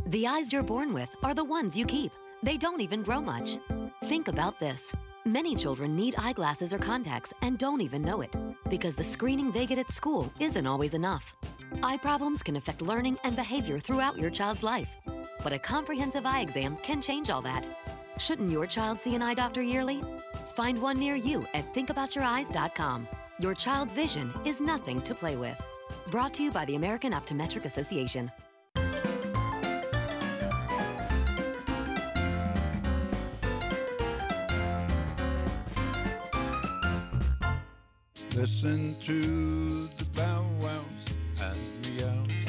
[SPEAKER 31] The eyes you're born with are the ones you keep. They don't even grow much. Think about this. Many children need eyeglasses or contacts and don't even know it because the screening they get at school isn't always enough. Eye problems can affect learning and behavior throughout your child's life. But a comprehensive eye exam can change all that. Shouldn't your child see an eye doctor yearly? Find one near you at thinkaboutyoureyes.com. Your child's vision is nothing to play with. Brought to you by the American Optometric Association.
[SPEAKER 32] Listen to the bow wows and meows.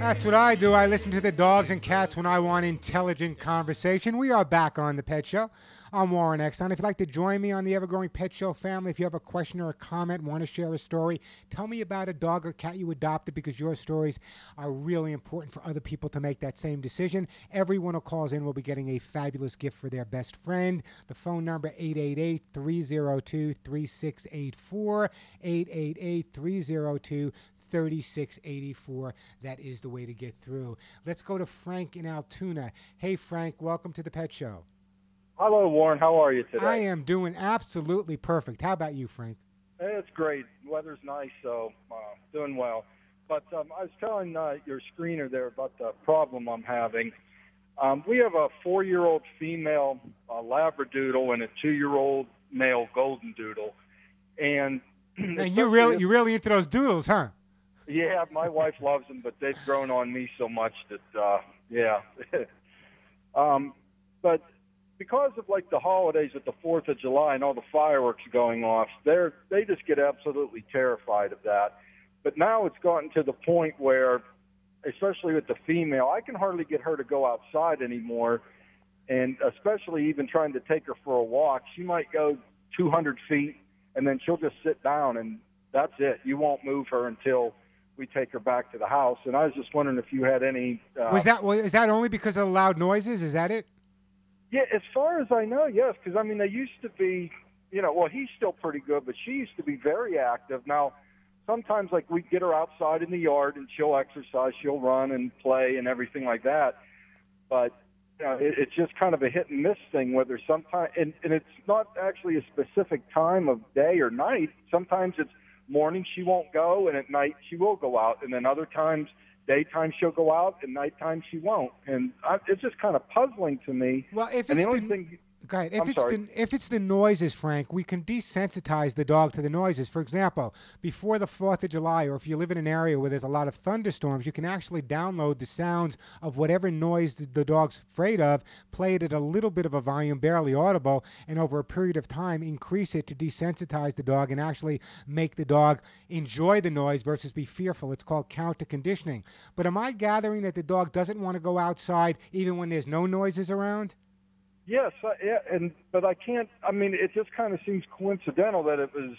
[SPEAKER 2] That's what I do. I listen to the dogs and cats when I want intelligent conversation. We are back on the Pet Show. I'm Warren Eckstein. If you'd like to join me on the Ever Growing Pet Show family, if you have a question or a comment, want to share a story, tell me about a dog or cat you adopted because your stories are really important for other people to make that same decision. Everyone who calls in will be getting a fabulous gift for their best friend. The phone number 888 302 3684 888 302 3684. That is the way to get through. Let's go to Frank in Altoona. Hey, Frank, welcome to the Pet Show.
[SPEAKER 33] Hello, Warren. How are you today?
[SPEAKER 2] I am doing absolutely perfect. How about you, Frank?
[SPEAKER 33] It's great. Weather's nice, so uh, doing well. But um, I was telling uh, your screener there about the problem I'm having. Um, we have a four-year-old female uh, Labradoodle and a two-year-old male Golden Doodle, and
[SPEAKER 2] and you really you really into those doodles, huh?
[SPEAKER 33] Yeah, my wife loves them, but they've grown on me so much that uh yeah. um but because of like the holidays at the 4th of July and all the fireworks going off, they're they just get absolutely terrified of that. But now it's gotten to the point where especially with the female, I can hardly get her to go outside anymore. And especially even trying to take her for a walk, she might go 200 feet and then she'll just sit down and that's it. You won't move her until we take her back to the house. And I was just wondering if you had any. Uh,
[SPEAKER 2] was that was that only because of the loud noises? Is that it?
[SPEAKER 33] Yeah, as far as I know, yes. Because I mean, they used to be, you know, well, he's still pretty good, but she used to be very active. Now, sometimes like we get her outside in the yard and she'll exercise, she'll run and play and everything like that. But you know, it, it's just kind of a hit and miss thing. Whether sometimes, and, and it's not actually a specific time of day or night. Sometimes it's morning she won't go, and at night she will go out, and then other times daytime she'll go out, and nighttime she won't. And I, it's just kind of puzzling to me.
[SPEAKER 2] Well, if
[SPEAKER 33] and
[SPEAKER 2] it's
[SPEAKER 33] the only
[SPEAKER 2] the-
[SPEAKER 33] thing,
[SPEAKER 2] Go ahead. If
[SPEAKER 33] I'm
[SPEAKER 2] it's
[SPEAKER 33] sorry.
[SPEAKER 2] the if it's the noises, Frank, we can desensitize the dog to the noises. For example, before the Fourth of July, or if you live in an area where there's a lot of thunderstorms, you can actually download the sounds of whatever noise the, the dog's afraid of, play it at a little bit of a volume, barely audible, and over a period of time increase it to desensitize the dog and actually make the dog enjoy the noise versus be fearful. It's called counter conditioning. But am I gathering that the dog doesn't want to go outside even when there's no noises around?
[SPEAKER 33] Yes, I, yeah, and but I can't. I mean, it just kind of seems coincidental that it was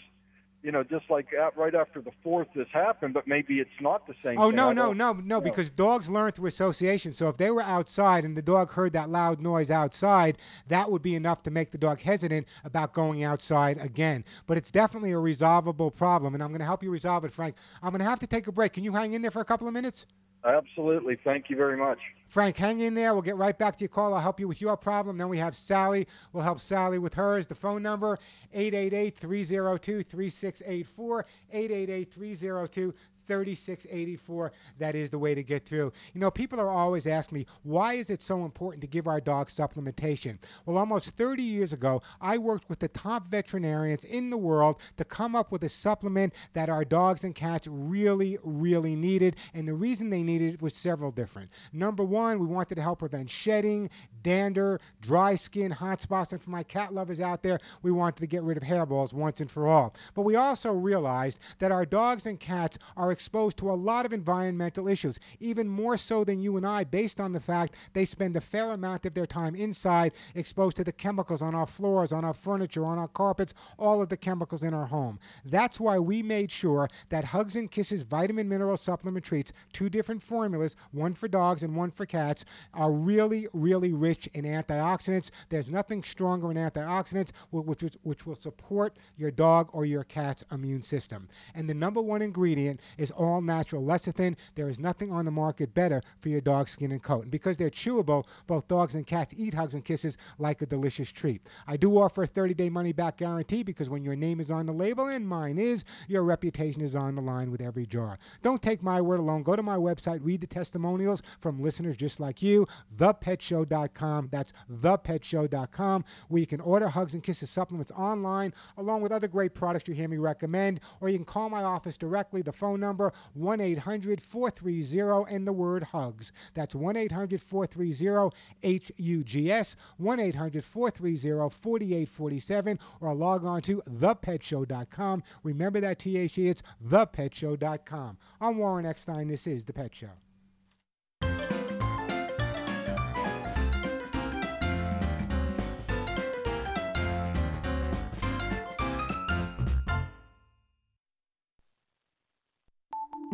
[SPEAKER 33] you know, just like at, right after the fourth this happened, but maybe it's not the same.
[SPEAKER 2] Oh
[SPEAKER 33] thing.
[SPEAKER 2] no
[SPEAKER 33] I
[SPEAKER 2] no no no! Because dogs learn through association. So if they were outside and the dog heard that loud noise outside, that would be enough to make the dog hesitant about going outside again. But it's definitely a resolvable problem, and I'm going to help you resolve it, Frank. I'm going to have to take a break. Can you hang in there for a couple of minutes?
[SPEAKER 33] Absolutely. Thank you very much.
[SPEAKER 2] Frank, hang in there. We'll get right back to your call. I'll help you with your problem. Then we have Sally. We'll help Sally with hers. The phone number 888-302-3684 888-302 3684 that is the way to get through. You know people are always asking me why is it so important to give our dogs supplementation? Well almost 30 years ago i worked with the top veterinarians in the world to come up with a supplement that our dogs and cats really really needed and the reason they needed it was several different. Number one we wanted to help prevent shedding dander dry skin hot spots and for my cat lovers out there we wanted to get rid of hairballs once and for all. But we also realized that our dogs and cats are exposed to a lot of environmental issues, even more so than you and I, based on the fact they spend a fair amount of their time inside exposed to the chemicals on our floors, on our furniture, on our carpets, all of the chemicals in our home. That's why we made sure that Hugs and Kisses vitamin mineral supplement treats, two different formulas, one for dogs and one for cats, are really, really rich in antioxidants. There's nothing stronger in antioxidants wh- which, which will support your dog or your cat's immune system. And the number one ingredient is all natural lecithin. There is nothing on the market better for your dog's skin and coat. And because they're chewable, both dogs and cats eat hugs and kisses like a delicious treat. I do offer a 30 day money back guarantee because when your name is on the label, and mine is, your reputation is on the line with every jar. Don't take my word alone. Go to my website, read the testimonials from listeners just like you, thepetshow.com. That's thepetshow.com, where you can order Hugs and Kisses supplements online, along with other great products you hear me recommend, or you can call my office directly. The phone number 1 800 430 and the word hugs. That's 1 800 430 HUGS, 1 800 430 4847, or log on to thepetshow.com. Remember that THE, it's thepetshow.com. I'm Warren Eckstein. This is The Pet Show.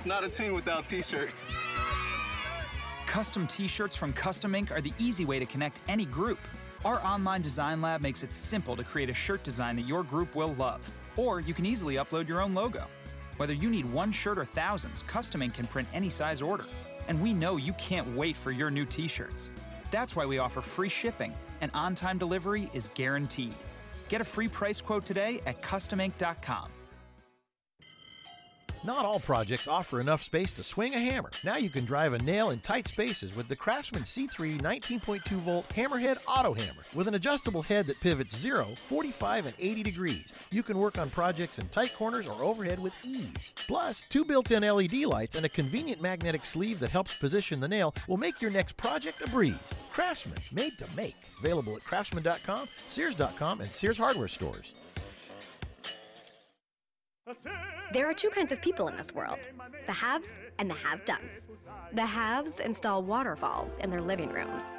[SPEAKER 34] It's not a team without t-shirts.
[SPEAKER 30] Custom t shirts from Custom Ink are the easy way to connect any group. Our online design lab makes it simple to create a shirt design that your group will love. Or you can easily upload your own logo. Whether you need one shirt or thousands, Custom Ink can print any size order. And we know you can't wait for your new t shirts. That's why we offer free shipping, and on time delivery is guaranteed. Get a free price quote today at customink.com.
[SPEAKER 15] Not all projects offer enough space to swing a hammer. Now you can drive a nail in tight spaces with the Craftsman C3 19.2 volt Hammerhead Auto Hammer. With an adjustable head that pivots 0, 45, and 80 degrees, you can work on projects in tight corners or overhead with ease. Plus, two built in LED lights and a convenient magnetic sleeve that helps position the nail will make your next project a breeze. Craftsman, made to make. Available at craftsman.com, Sears.com, and Sears hardware stores.
[SPEAKER 26] There are two kinds of people in this world the haves and the have dones. The haves install waterfalls in their living rooms.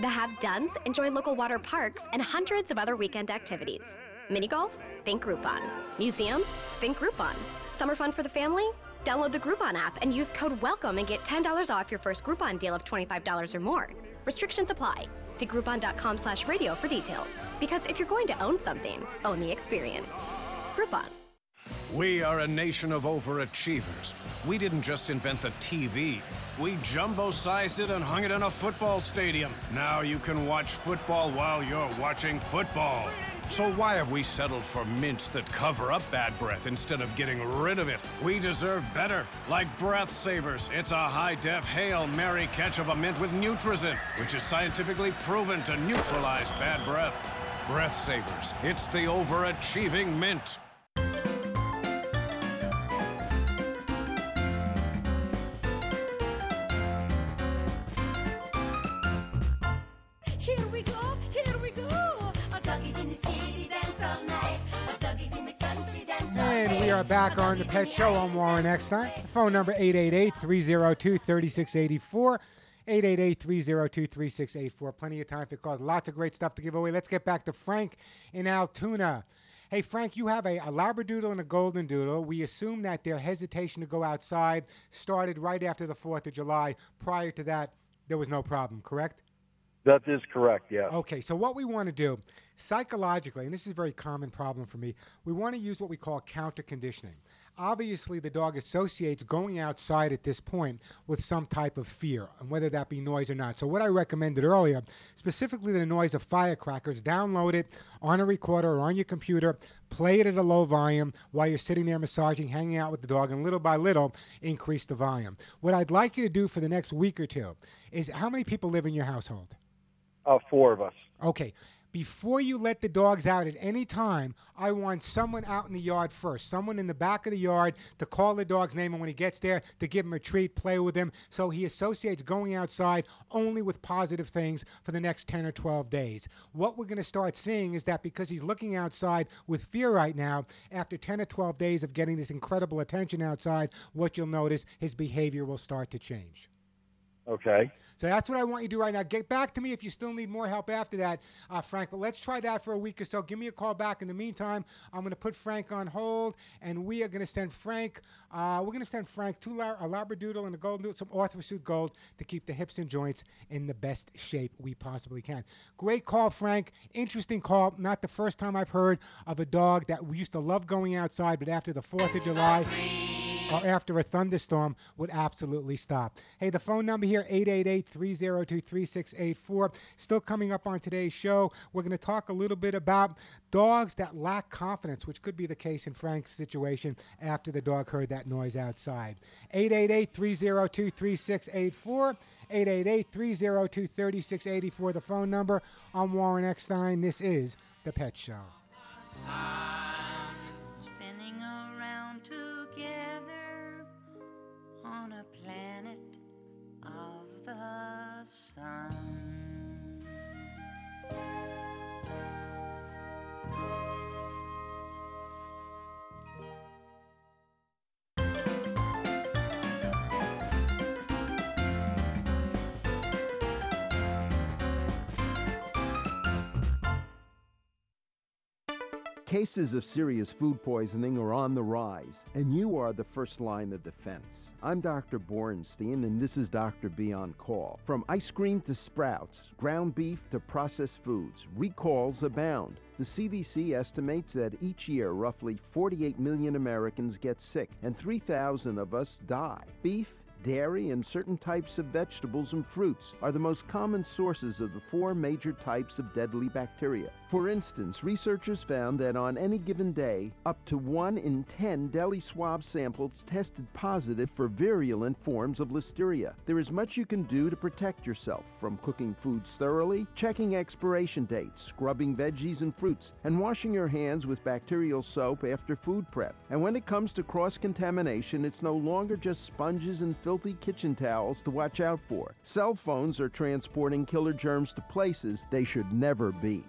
[SPEAKER 26] The have dones enjoy local water parks and hundreds of other weekend activities. Mini golf? Think Groupon. Museums? Think Groupon. Summer fun for the family? Download the Groupon app and use code WELCOME and get $10 off your first Groupon deal of $25 or more. Restrictions apply. See groupon.com slash radio for details. Because if you're going to own something, own the experience. Groupon.
[SPEAKER 35] We are a nation of overachievers. We didn't just invent the TV. We jumbo sized it and hung it in a football stadium. Now you can watch football while you're watching football. So why have we settled for mints that cover up bad breath instead of getting rid of it? We deserve better. Like Breath Savers, it's a high-def Hail Mary catch of a mint with Nutrizin, which is scientifically proven to neutralize bad breath. Breath Savers, it's the overachieving mint.
[SPEAKER 2] Are back on the Pet Show on Warren Eckstein. Phone number 888-302-3684. 888-302-3684. Plenty of time for calls. Lots of great stuff to give away. Let's get back to Frank in Altoona. Hey, Frank, you have a, a Labradoodle and a Golden Doodle. We assume that their hesitation to go outside started right after the 4th of July. Prior to that, there was no problem, correct?
[SPEAKER 33] That is correct, yes.
[SPEAKER 2] Okay, so what we want to do psychologically, and this is a very common problem for me, we want to use what we call counter conditioning. Obviously, the dog associates going outside at this point with some type of fear, and whether that be noise or not. So, what I recommended earlier, specifically the noise of firecrackers, download it on a recorder or on your computer, play it at a low volume while you're sitting there massaging, hanging out with the dog, and little by little increase the volume. What I'd like you to do for the next week or two is how many people live in your household?
[SPEAKER 33] Uh, four of us.
[SPEAKER 2] Okay. Before you let the dogs out at any time, I want someone out in the yard first, someone in the back of the yard to call the dog's name, and when he gets there, to give him a treat, play with him, so he associates going outside only with positive things for the next 10 or 12 days. What we're going to start seeing is that because he's looking outside with fear right now, after 10 or 12 days of getting this incredible attention outside, what you'll notice, his behavior will start to change.
[SPEAKER 33] Okay.
[SPEAKER 2] So that's what I want you to do right now. Get back to me if you still need more help after that, uh, Frank. But let's try that for a week or so. Give me a call back. In the meantime, I'm going to put Frank on hold, and we are going to send Frank. Uh, we're going to send Frank two la- a Labradoodle and a Doodle, some Arthro-Soothe Gold to keep the hips and joints in the best shape we possibly can. Great call, Frank. Interesting call. Not the first time I've heard of a dog that we used to love going outside, but after the Fourth of July or after a thunderstorm would absolutely stop. Hey, the phone number here, 888-302-3684. Still coming up on today's show, we're going to talk a little bit about dogs that lack confidence, which could be the case in Frank's situation after the dog heard that noise outside. 888-302-3684. 888-302-3684, the phone number. I'm Warren Eckstein. This is The Pet Show.
[SPEAKER 36] On a planet of the sun.
[SPEAKER 37] Cases of serious food poisoning are on the rise, and you are the first line of defense. I'm Dr. Borenstein, and this is Dr. B on Call. From ice cream to sprouts, ground beef to processed foods, recalls abound. The CDC estimates that each year roughly 48 million Americans get sick, and 3,000 of us die. Beef, dairy, and certain types of vegetables and fruits are the most common sources of the four major types of deadly bacteria. For instance, researchers found that on any given day, up to 1 in 10 deli swab samples tested positive for virulent forms of listeria. There is much you can do to protect yourself from cooking foods thoroughly, checking expiration dates, scrubbing veggies and fruits, and washing your hands with bacterial soap after food prep. And when it comes to cross contamination, it's no longer just sponges and filthy kitchen towels to watch out for. Cell phones are transporting killer germs to places they should never be.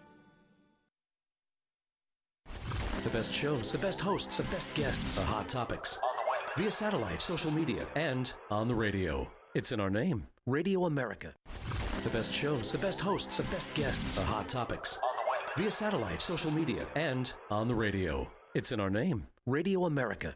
[SPEAKER 23] The best shows, the best hosts, the best guests, the hot topics. On the web, via satellite, social media, and on the radio. It's in our name Radio America. The best shows, the best hosts, the best guests, the hot topics. On the web, via satellite, social media, and on the radio. It's in our name Radio America.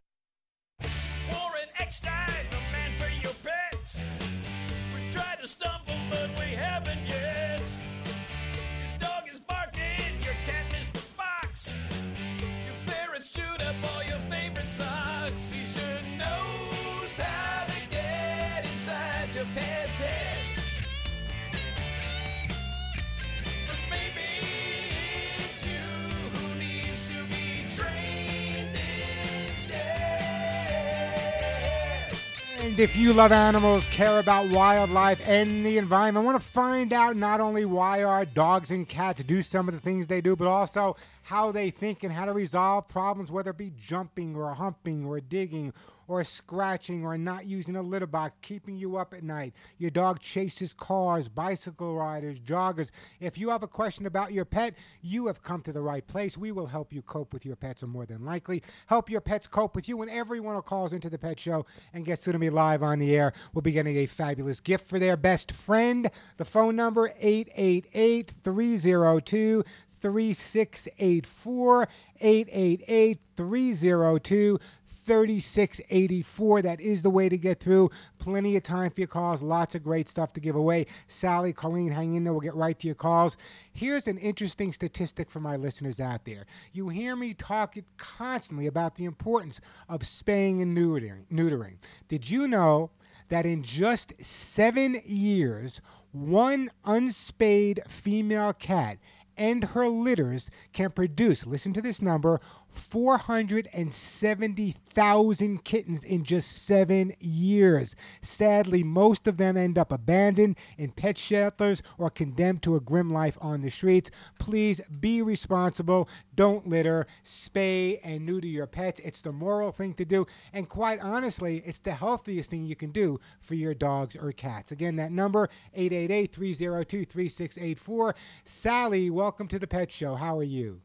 [SPEAKER 2] If you love animals, care about wildlife and the environment, want to find out not only why our dogs and cats do some of the things they do, but also how they think and how to resolve problems, whether it be jumping or humping or digging or scratching or not using a litter box, keeping you up at night. Your dog chases cars, bicycle riders, joggers. If you have a question about your pet, you have come to the right place. We will help you cope with your pets, or more than likely, help your pets cope with you. And everyone who calls into the pet show and gets to me live on the air will be getting a fabulous gift for their best friend. The phone number 888 302 3684 888 302 3684. That is the way to get through. Plenty of time for your calls. Lots of great stuff to give away. Sally, Colleen, hang in there. We'll get right to your calls. Here's an interesting statistic for my listeners out there. You hear me talk constantly about the importance of spaying and neutering. neutering. Did you know that in just seven years, one unspayed female cat and her litters can produce, listen to this number, 470,000 kittens in just seven years. Sadly, most of them end up abandoned in pet shelters or condemned to a grim life on the streets. Please be responsible. Don't litter. Spay and neuter your pets. It's the moral thing to do. And quite honestly, it's the healthiest thing you can do for your dogs or cats. Again, that number, 888 302 3684. Sally, welcome to the Pet Show. How are you?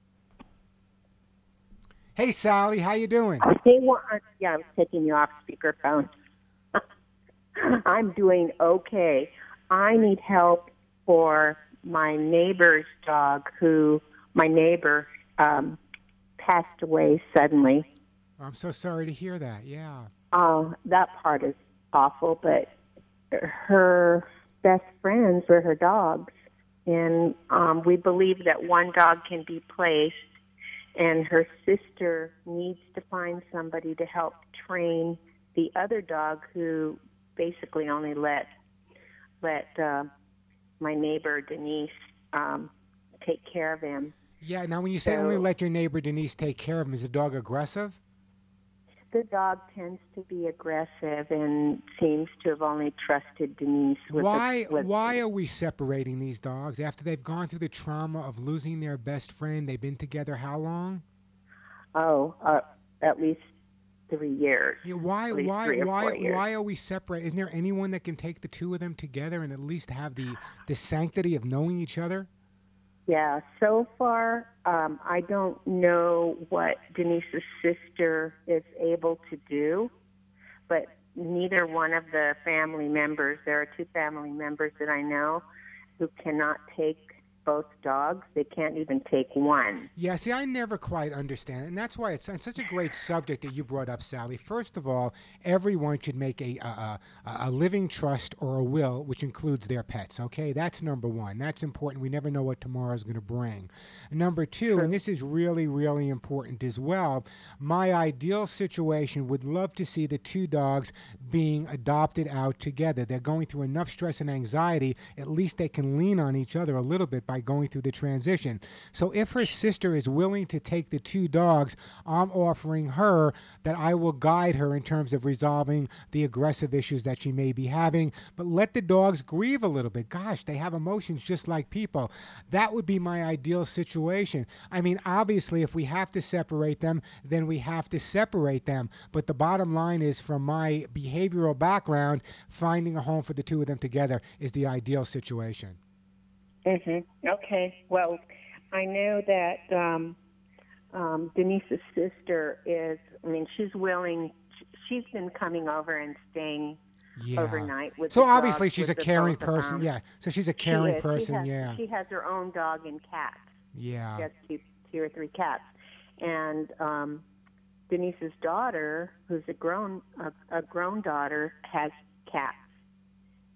[SPEAKER 2] Hey, Sally, how you doing?
[SPEAKER 38] They want, yeah, I'm taking you off speakerphone. I'm doing okay. I need help for my neighbor's dog who, my neighbor, um, passed away suddenly.
[SPEAKER 2] I'm so sorry to hear that. Yeah.
[SPEAKER 38] Uh, that part is awful, but her best friends were her dogs. And um, we believe that one dog can be placed and her sister needs to find somebody to help train the other dog who basically only let let uh, my neighbor Denise um, take care of him.
[SPEAKER 2] Yeah. Now, when you say only let your neighbor Denise take care of him, is the dog aggressive?
[SPEAKER 38] The dog tends to be aggressive and seems to have only trusted Denise with
[SPEAKER 2] Why?
[SPEAKER 38] The,
[SPEAKER 2] why are we separating these dogs after they've gone through the trauma of losing their best friend? They've been together how long?
[SPEAKER 38] Oh, uh, at least three years.
[SPEAKER 2] Yeah, why? Why? Why? Why are we separate? Isn't there anyone that can take the two of them together and at least have the the sanctity of knowing each other?
[SPEAKER 38] Yeah, so far, um, I don't know what Denise's sister is able to do, but neither one of the family members, there are two family members that I know who cannot take both dogs. They can't even take one.
[SPEAKER 2] Yeah, see, I never quite understand, it, and that's why it's, it's such a great subject that you brought up, Sally. First of all, everyone should make a a, a a living trust or a will, which includes their pets. Okay, that's number one. That's important. We never know what tomorrow is going to bring. Number two, and this is really really important as well. My ideal situation would love to see the two dogs being adopted out together. They're going through enough stress and anxiety. At least they can lean on each other a little bit by going through the transition. So if her sister is willing to take the two dogs, I'm offering her that I will guide her in terms of resolving the aggressive issues that she may be having. But let the dogs grieve a little bit. Gosh, they have emotions just like people. That would be my ideal situation. I mean, obviously, if we have to separate them, then we have to separate them. But the bottom line is, from my behavioral background, finding a home for the two of them together is the ideal situation.
[SPEAKER 38] Hmm Okay. Well, I know that um, um, Denise's sister is. I mean, she's willing. She's been coming over and staying
[SPEAKER 2] Yeah.
[SPEAKER 38] overnight with.
[SPEAKER 2] So obviously
[SPEAKER 38] dogs,
[SPEAKER 2] she's a caring person. Yeah. So she's a caring.
[SPEAKER 38] She
[SPEAKER 2] person.
[SPEAKER 38] has-
[SPEAKER 2] yeah.
[SPEAKER 38] She has her own dog and cat.
[SPEAKER 2] Yeah.
[SPEAKER 38] She has two, two or three cats, and um, Denise's daughter, who's a grown a, a grown daughter, has cats,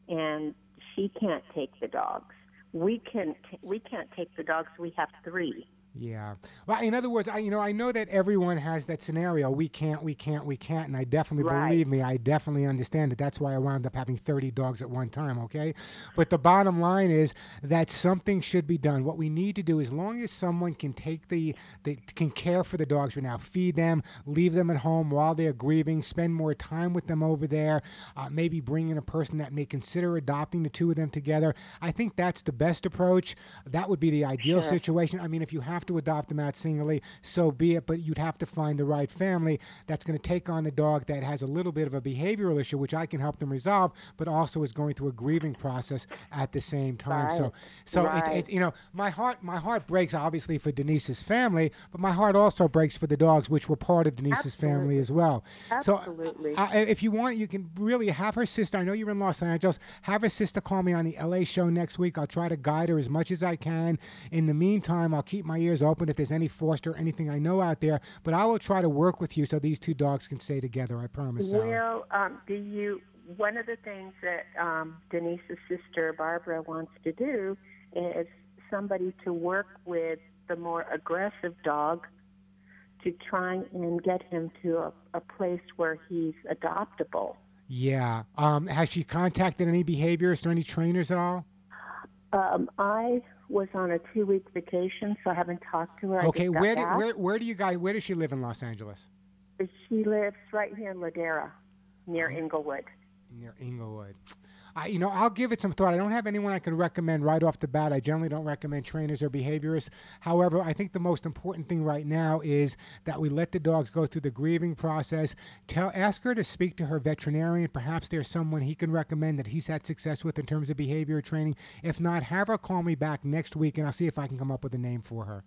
[SPEAKER 38] and she can't take the dogs. We can we can't take the dogs. We have three.
[SPEAKER 2] Yeah. Well, in other words, I you know I know that everyone has that scenario. We can't, we can't, we can't, and I definitely
[SPEAKER 38] Right.
[SPEAKER 2] believe me. I definitely understand it. That's why I wound up having 30 dogs at one time. Okay. But the bottom line is that something should be done. What we need to do, as long as someone can take the, the can care for the dogs right now, feed them, leave them at home while they're grieving, spend more time with them over there, uh, maybe bring in a person that may consider adopting the two of them together. I think that's the best approach. That would be the ideal
[SPEAKER 38] Sure.
[SPEAKER 2] situation. I mean, if you have to adopt them out singly, so be it. But you'd have to find the right family that's going to take on the dog that has a little bit of a behavioral issue, which I can help them resolve, but also is going through a grieving process at the same time. So,
[SPEAKER 38] Right.
[SPEAKER 2] so
[SPEAKER 38] Right.
[SPEAKER 2] it's, it's you know, my heart, my heart breaks obviously for Denise's family, but my heart also breaks for the dogs, which were part of Denise's family as well.
[SPEAKER 38] Absolutely.
[SPEAKER 2] So, uh, if you want, you can really have her sister. I know you're in Los Angeles. Have her sister call me on the LA show next week. I'll try to guide her as much as I can. In the meantime, I'll keep my ears open if there's any foster, anything I know out there. But I will try to work with you so these two dogs can stay together. I promise.
[SPEAKER 38] Well, um, do you? One of the things that um, Denise's sister Barbara wants to do is somebody to work with the more aggressive dog to try and get him to a, a place where he's adoptable.
[SPEAKER 2] Yeah. Um, has she contacted any behaviorists or any trainers at all?
[SPEAKER 38] Um, I was on a two-week vacation, so I haven't talked to her.
[SPEAKER 2] Okay. Where,
[SPEAKER 38] back.
[SPEAKER 2] where where do you guys? Where does she live in Los Angeles?
[SPEAKER 38] She lives right here in Ladera, near
[SPEAKER 2] Uh-huh.
[SPEAKER 38] Inglewood.
[SPEAKER 2] near Inglewood. I, you know, I'll give it some thought. I don't have anyone I can recommend right off the bat. I generally don't recommend trainers or behaviorists. However, I think the most important thing right now is that we let the dogs go through the grieving process. Tell, ask her to speak to her veterinarian. Perhaps there's someone he can recommend that he's had success with in terms of behavior training. If not, have her call me back next week, and I'll see if I can come up with a name for her.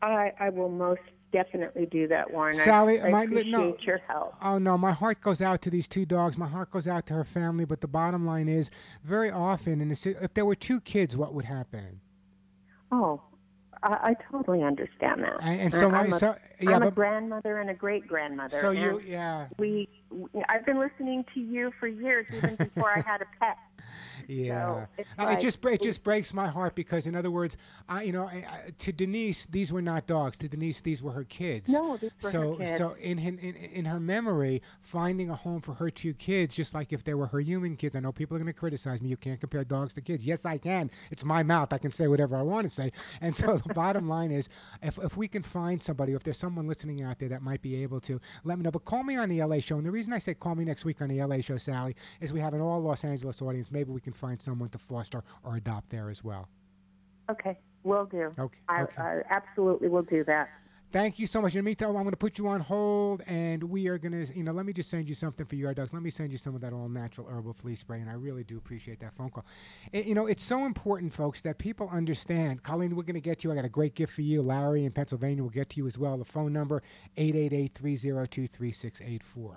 [SPEAKER 38] I, I will most definitely do that, Warren. I-
[SPEAKER 2] Sally,
[SPEAKER 38] I,
[SPEAKER 2] my-
[SPEAKER 38] appreciate
[SPEAKER 2] no.
[SPEAKER 38] your help.
[SPEAKER 2] Oh no, my heart goes out to these two dogs. My heart goes out to her family. But the bottom line is, very often, and if there were two kids, what would happen?
[SPEAKER 38] Oh, I, I totally understand that.
[SPEAKER 2] And- and so
[SPEAKER 38] I- I'm
[SPEAKER 2] so- yeah,
[SPEAKER 38] I'm a grandmother and a great grandmother.
[SPEAKER 2] So you- yeah.
[SPEAKER 38] We, we, I've been listening to you for years, even before I had a pet.
[SPEAKER 2] Yeah,
[SPEAKER 38] it's
[SPEAKER 2] Uh,
[SPEAKER 38] like
[SPEAKER 2] it just it just breaks my heart because, in other words, I you know I, I, to Denise these were not dogs. To Denise these were her kids.
[SPEAKER 38] No, these were her
[SPEAKER 2] so
[SPEAKER 38] kids.
[SPEAKER 2] so in, in in her memory, finding a home for her two kids, just like if they were her human kids. I know people are going to criticize me. You can't compare dogs to kids. Yes, I can. It's my mouth. I can say whatever I want to say. And so the bottom line is, if if we can find somebody, or if there's someone listening out there that might be able to, let me know. But call me on the LA show. And the reason I say call me next week on the LA show, Sally, is we have an all Los Angeles audience. Maybe we can find someone to foster or adopt there as well.
[SPEAKER 38] Okay, will do.
[SPEAKER 2] Okay,
[SPEAKER 38] I,
[SPEAKER 2] okay.
[SPEAKER 38] I absolutely will do that.
[SPEAKER 2] Thank you so much. In the meantime, I'm going to put you on hold, and we are going to, you know, let me just send you something for your dogs. Let me send you some of that all natural herbal flea spray, and I really do appreciate that phone call. It- you know, it's so important, folks, that people understand. Colleen, we're going to get to you. I got a great gift for you. Larry in Pennsylvania will get to you as well. The phone number 888-302-3684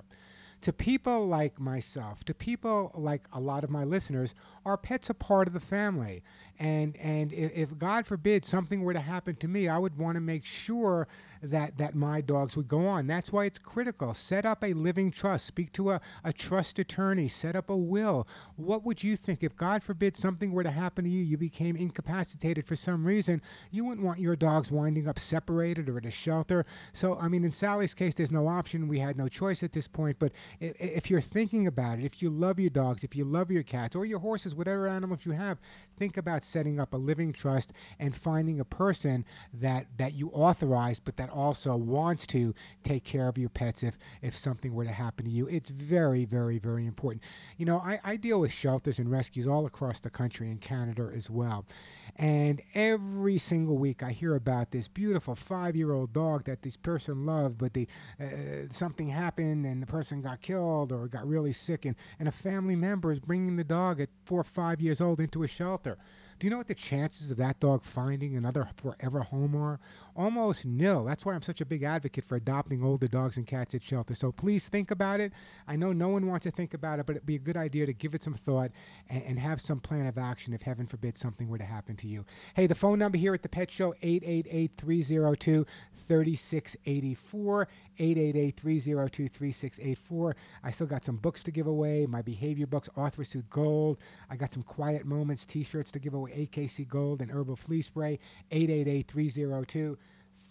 [SPEAKER 2] to people like myself, to people like a lot of my listeners, our pets are part of the family. And and if, if God forbid something were to happen to me, I would want to make sure that that my dogs would go on. That's why it's critical. Set up a living trust. Speak to a, a trust attorney. Set up a will. What would you think if God forbid something were to happen to you? You became incapacitated for some reason. You wouldn't want your dogs winding up separated or at a shelter. So I mean, in Sally's case, there's no option. We had no choice at this point. But if you're thinking about it, if you love your dogs, if you love your cats or your horses, whatever animals you have, think about setting up a living trust and finding a person that that you authorize, but that also wants to take care of your pets if if something were to happen to you. It's very, very, very important. You know, I, I deal with shelters and rescues all across the country and Canada as well. And every single week I hear about this beautiful five-year-old dog that this person loved, but the uh, something happened and the person got killed or got really sick, and, and a family member is bringing the dog at four or five years old into a shelter. Do you know what the chances of that dog finding another forever home are? Almost nil. That's why I'm such a big advocate for adopting older dogs and cats at shelters. So please think about it. I know no one wants to think about it, but it'd be a good idea to give it some thought and, and have some plan of action if heaven forbid something were to happen to you. Hey, the phone number here at the Pet Show 888-302-3684. 888-302-3684. I still got some books to give away. My behavior books, Arthro-Soothe Gold. I got some Quiet Moments t-shirts to give away. With AKC Gold and Herbal Flea Spray. 888 302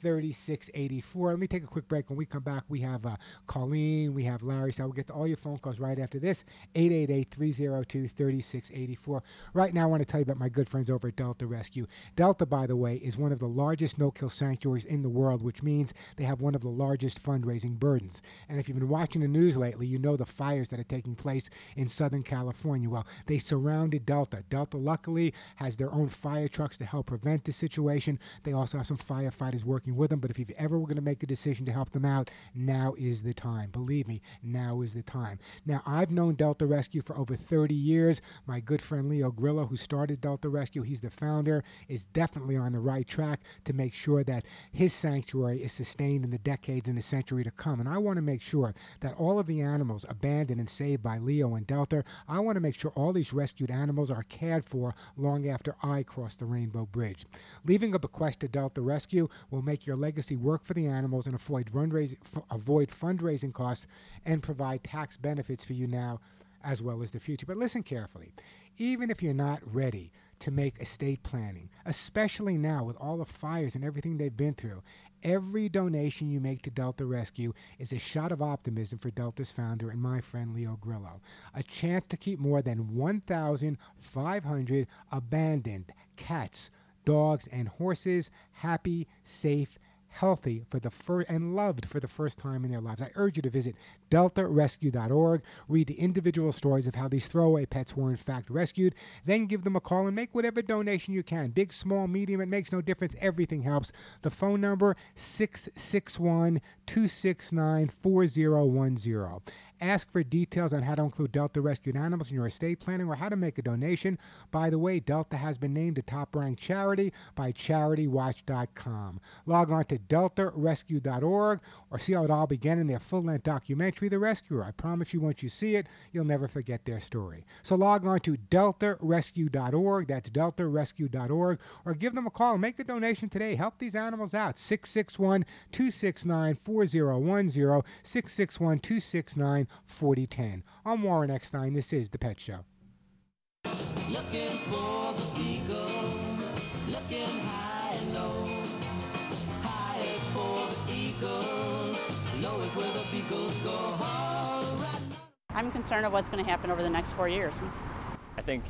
[SPEAKER 2] 3684. Let me take a quick break. When we come back, we have uh, Colleen, we have Larry. So we'll get to all your phone calls right after this. 888 302 3684. Right now, I want to tell you about my good friends over at Delta Rescue. Delta, by the way, is one of the largest no kill sanctuaries in the world, which means they have one of the largest fundraising burdens. And if you've been watching the news lately, you know the fires that are taking place in Southern California. Well, they surrounded Delta. Delta, luckily, has their own fire trucks to help prevent the situation. They also have some firefighters working with them. But if you've ever going to make a decision to help them out, now is the time. Believe me, now is the time. Now, I've known Delta Rescue for over 30 years. My good friend Leo Grillo, who started Delta Rescue, he's the founder, is definitely on the right track to make sure that his sanctuary is sustained in the decades and the century to come. And I want to make sure that all of the animals abandoned and saved by Leo and Delta, I want to make sure all these rescued animals are cared for long after I cross the Rainbow Bridge. Leaving a bequest to Delta Rescue will make your legacy work for the animals and avoid, fundraising, avoid fundraising costs and provide tax benefits for you now as well as the future. But listen carefully. Even if you're not ready to make estate planning, especially now with all the fires and everything they've been through, every donation you make to Delta Rescue is a shot of optimism for Delta's founder and my friend Leo Grillo. A chance to keep more than 1,500 abandoned cats, dogs, and horses happy, safe, healthy for the first and loved for the first time in their lives. I urge you to visit deltarescue.org, read the individual stories of how these throwaway pets were in fact rescued, then give them a call and make whatever donation you can. Big, small, medium, it makes no difference. Everything helps. The phone number 661-269-4010. Ask for details on how to include Delta rescued animals in your estate planning or how to make a donation. By the way, Delta has been named a top ranked charity by CharityWatch.com. Log on to deltarescue.org or see how it all began in their full length documentary, The Rescuer. I promise you, once you see it, you'll never forget their story. So log on to deltarescue.org. That's deltarescue.org. Or give them a call and make a donation today. Help these animals out. 661 269 4010. 661 269 4010. I'm Warren Eckstein. This is The Pet Show.
[SPEAKER 36] Looking for the beagles, looking high and low. High is for the eagles, low is where the beagles go. All right.
[SPEAKER 39] I'm concerned of what's going to happen over the next four years.
[SPEAKER 40] I think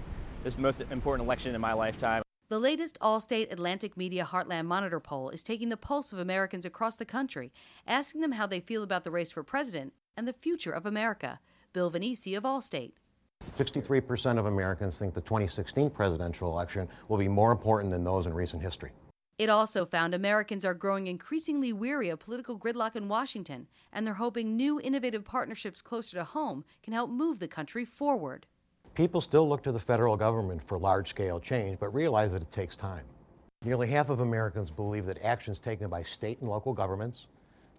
[SPEAKER 40] this is the most important election in my lifetime.
[SPEAKER 41] The latest Allstate Atlantic Media Heartland Monitor poll is taking the pulse of Americans across the country, asking them how they feel about the race for president and the future of America. Bill Venisi of Allstate.
[SPEAKER 42] 63% of Americans think the 2016 presidential election will be more important than those in recent history.
[SPEAKER 41] It also found Americans are growing increasingly weary of political gridlock in Washington, and they're hoping new innovative partnerships closer to home can help move the country forward.
[SPEAKER 42] People still look to the federal government for large scale change, but realize that it takes time. Nearly half of Americans believe that actions taken by state and local governments,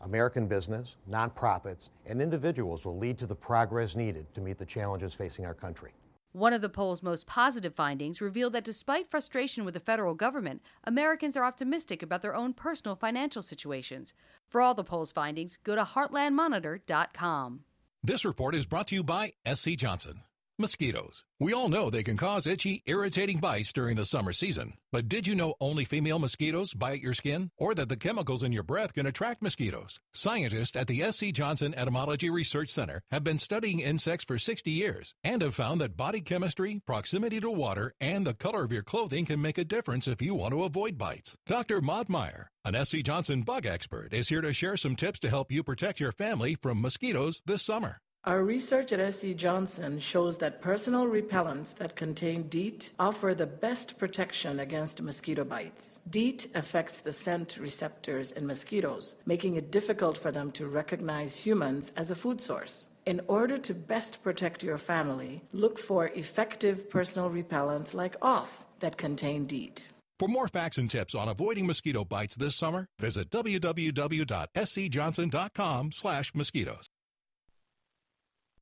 [SPEAKER 42] American business, nonprofits, and individuals will lead to the progress needed to meet the challenges facing our country.
[SPEAKER 41] One of the poll's most positive findings revealed that despite frustration with the federal government, Americans are optimistic about their own personal financial situations. For all the poll's findings, go to heartlandmonitor.com.
[SPEAKER 17] This report is brought to you by SC Johnson. Mosquitoes. We all know they can cause itchy, irritating bites during the summer season. But did you know only female mosquitoes bite your skin? Or that the chemicals in your breath can attract mosquitoes? Scientists at the SC Johnson Entomology Research Center have been studying insects for 60 years and have found that body chemistry, proximity to water, and the color of your clothing can make a difference if you want to avoid bites. Dr. Maud Meyer, an SC Johnson bug expert, is here to share some tips to help you protect your family from mosquitoes this summer.
[SPEAKER 43] Our research at SC Johnson shows that personal repellents that contain DEET offer the best protection against mosquito bites. DEET affects the scent receptors in mosquitoes, making it difficult for them to recognize humans as a food source. In order to best protect your family, look for effective personal repellents like OFF that contain DEET.
[SPEAKER 17] For more facts and tips on avoiding mosquito bites this summer, visit www.scjohnson.com/mosquitoes.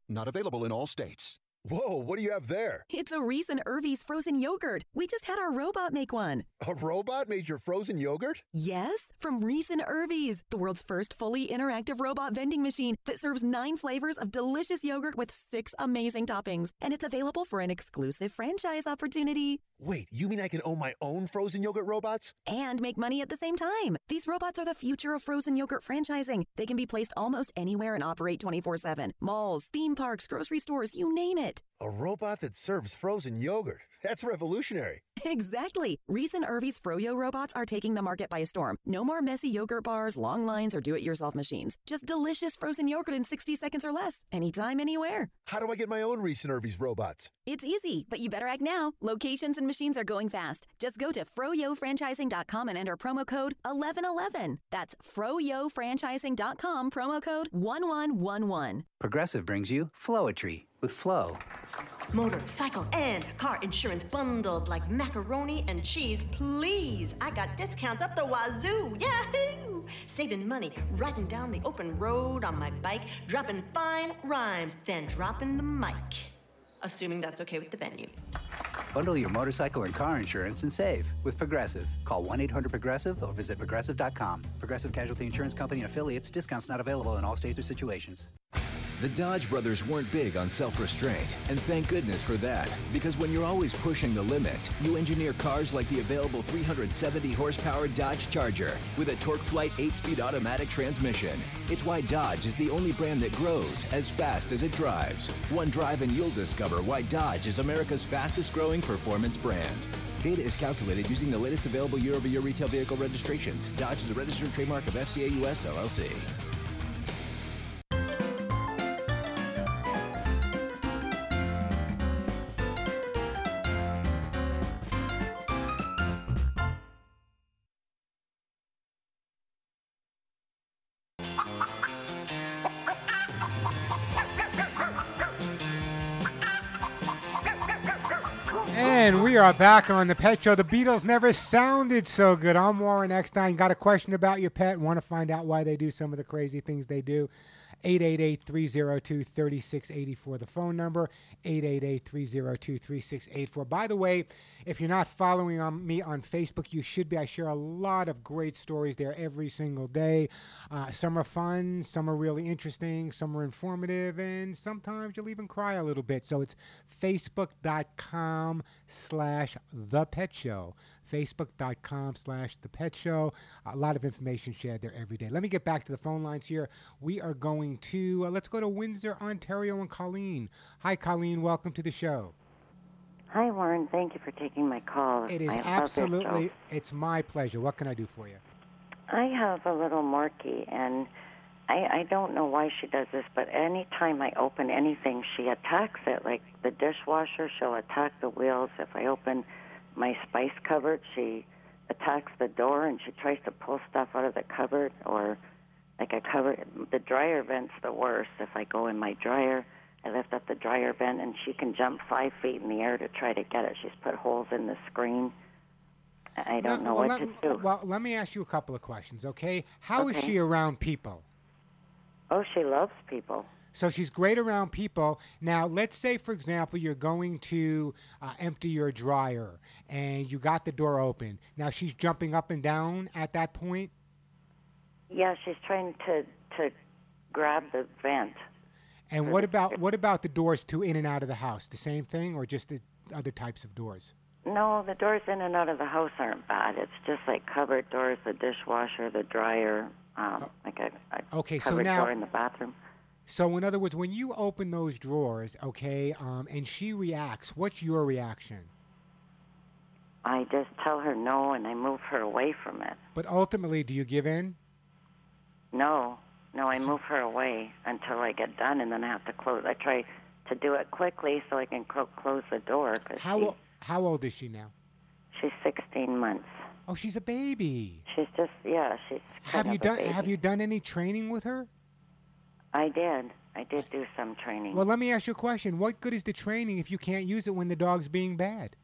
[SPEAKER 44] Not available in all states.
[SPEAKER 45] Whoa, what do you have there?
[SPEAKER 46] It's a Reis and Irvy's frozen yogurt. We just had our robot make one.
[SPEAKER 45] A robot made your frozen yogurt?
[SPEAKER 46] Yes, from Reis and Irvy's, the world's first fully interactive robot vending machine that serves nine flavors of delicious yogurt with six amazing toppings. And it's available for an exclusive franchise opportunity.
[SPEAKER 37] Wait, you mean I can own my own frozen yogurt robots?
[SPEAKER 46] And make money at the same time. These robots are the future of frozen yogurt franchising. They can be placed almost anywhere and operate 24 7. Malls, theme parks, grocery stores, you name it.
[SPEAKER 37] A robot that serves frozen yogurt. That's revolutionary.
[SPEAKER 46] Exactly. Reis and Irvy's Froyo robots are taking the market by storm. No more messy yogurt bars, long lines, or do it yourself machines. Just delicious frozen yogurt in 60 seconds or less. Anytime, anywhere.
[SPEAKER 37] How do I get my own Reis and Irvy's robots?
[SPEAKER 46] It's easy, but you better act now. Locations and machines are going fast. Just go to froyofranchising.com and enter promo code 1111. That's froyofranchising.com, promo code 1111.
[SPEAKER 47] Progressive brings you Flowetry with Flow.
[SPEAKER 42] Motorcycle and car insurance bundled like macaroni and cheese, please. I got discounts up the wazoo. Yahoo! Saving money, riding down the open road on my bike, dropping fine rhymes, then dropping the mic. Assuming that's okay with the venue.
[SPEAKER 47] Bundle your motorcycle and car insurance and save with Progressive. Call 1 800 Progressive or visit progressive.com. Progressive Casualty Insurance Company and affiliates. Discounts not available in all states or situations.
[SPEAKER 48] The Dodge brothers weren't big on self restraint, and thank goodness for that. Because when you're always pushing the limits, you engineer cars like the available 370 horsepower Dodge Charger with a TorqueFlite 8 speed automatic transmission. It's why Dodge is the only brand that grows as fast as it drives. One drive and you'll discover why Dodge is America's fastest growing performance brand. Data is calculated using the latest available year over year retail vehicle registrations. Dodge is a registered trademark of FCA US LLC.
[SPEAKER 2] And we are back on the Pet Show. The Beatles never sounded so good. I'm Warren Eckstein. Got a question about your pet? Want to find out why they do some of the crazy things they do? 888-302-3684 the phone number 888-302-3684 by the way if you're not following on me on facebook you should be. I share a lot of great stories there every single day. Uh, some are fun some are really interesting some are informative and sometimes you'll even cry a little bit. So it's facebook.com slash the pet show facebook.com slash the pet show a lot of information shared there every day let me get back to the phone lines here we are going to uh, let's go to windsor ontario and colleen hi colleen welcome to the show
[SPEAKER 49] Hi, Warren. Thank you for taking my call.
[SPEAKER 2] it is
[SPEAKER 49] I
[SPEAKER 2] absolutely it's my pleasure what can i do for you
[SPEAKER 49] I have a little Morky, and I, I don't know why she does this, but anytime I open anything, she attacks it. Like the dishwasher, she'll attack the wheels. If I open my spice cupboard, she attacks the door and she tries to pull stuff out of the cupboard or like a cupboard. The dryer vent's the worst. If I go in my dryer, I lift up the dryer vent and she can jump five feet in the air to try to get it. She's put holes in the screen. I don't know
[SPEAKER 2] well,
[SPEAKER 49] what
[SPEAKER 2] let,
[SPEAKER 49] to do.
[SPEAKER 2] well let me ask you a couple of questions okay How is
[SPEAKER 49] Okay.
[SPEAKER 2] she around people
[SPEAKER 49] Oh, she loves people.
[SPEAKER 2] So she's great around people. Now, let's say, for example, you're going to uh, empty your dryer and you got the door open. Now she's jumping up and down at that point.
[SPEAKER 49] Yeah, she's trying to to grab the vent.
[SPEAKER 2] And what about what about the doors to in and out of the house? The same thing, or just the other types of doors?
[SPEAKER 49] No, the doors in and out of the house aren't bad. It's just like cupboard doors, the dishwasher, the dryer, um, like a, a
[SPEAKER 2] Okay, so
[SPEAKER 49] cupboard
[SPEAKER 2] now-
[SPEAKER 49] door in the bathroom.
[SPEAKER 2] So, in other words, when you open those drawers, okay, um, and she reacts, what's your reaction?
[SPEAKER 49] I just tell her no, and I move her away from it.
[SPEAKER 2] But ultimately, do you give in?
[SPEAKER 49] No, no, I move her away until I get done, and then I have to close. I try to do it quickly so I can clo- close the door because
[SPEAKER 2] How o- how old is she now?
[SPEAKER 49] she's 16 months.
[SPEAKER 2] Oh, she's a baby.
[SPEAKER 49] She's just yeah, she's.
[SPEAKER 2] Have you done
[SPEAKER 49] baby.
[SPEAKER 2] Have you done any training with her?
[SPEAKER 49] I did. I did do some training.
[SPEAKER 2] Well, let me ask you a question. What good is the training if you can't use it when the dog's being bad?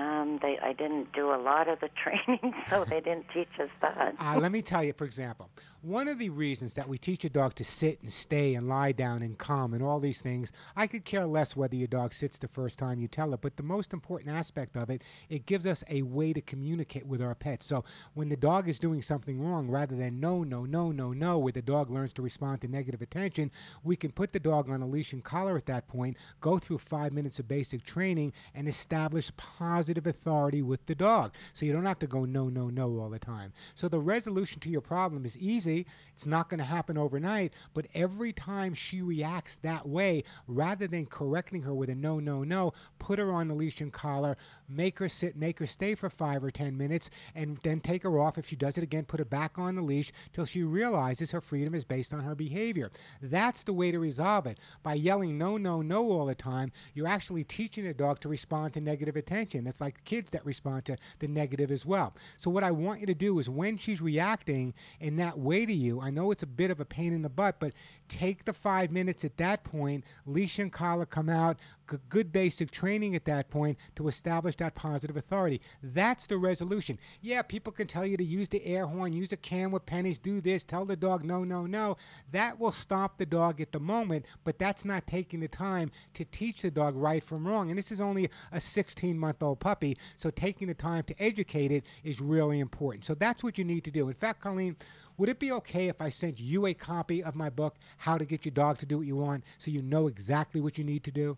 [SPEAKER 49] Um. They I didn't do a lot of the training, so they didn't teach us that.
[SPEAKER 2] Uh, let me tell you, for example, one of the reasons that we teach a dog to sit and stay and lie down and calm and all these things, I could care less whether your dog sits the first time you tell it, but the most important aspect of it, it gives us a way to communicate with our pet. So when the dog is doing something wrong, rather than no, no, no, no, no, where the dog learns to respond to negative attention, we can put the dog on a leash and collar at that point, go through five minutes of basic training, and establish positive authority with the dog. So you don't have to go no, no, no all the time. So the resolution to your problem is easy. It's not going to happen overnight, but every time she reacts that way, rather than correcting her with a no, no, no, put her on the leash and collar, make her sit, make her stay for five or ten minutes, and then take her off. If she does it again, put her back on the leash till she realizes her freedom is based on her behavior. That's the way to resolve it. By yelling no, no, no all the time, you're actually teaching the dog to respond to negative attention. Like kids that respond to the negative as well. So what I want you to do is when she's reacting in that way to you, I know it's a bit of a pain in the butt, but take the five minutes at that point, leash and collar come out, good basic training at that point to establish that positive authority. That's the resolution. Yeah, people can tell you to use the air horn, use a can with pennies, do this, tell the dog no, no, no. That will stop the dog at the moment, but that's not taking the time to teach the dog right from wrong. And this is only a 16 month old puppy, so taking the time to educate it is really important. So that's what you need to do. In fact, Colleen, would it be okay if I sent you a copy of my book, How to Get Your Dog to Do What You Want, so you know exactly what you need to do?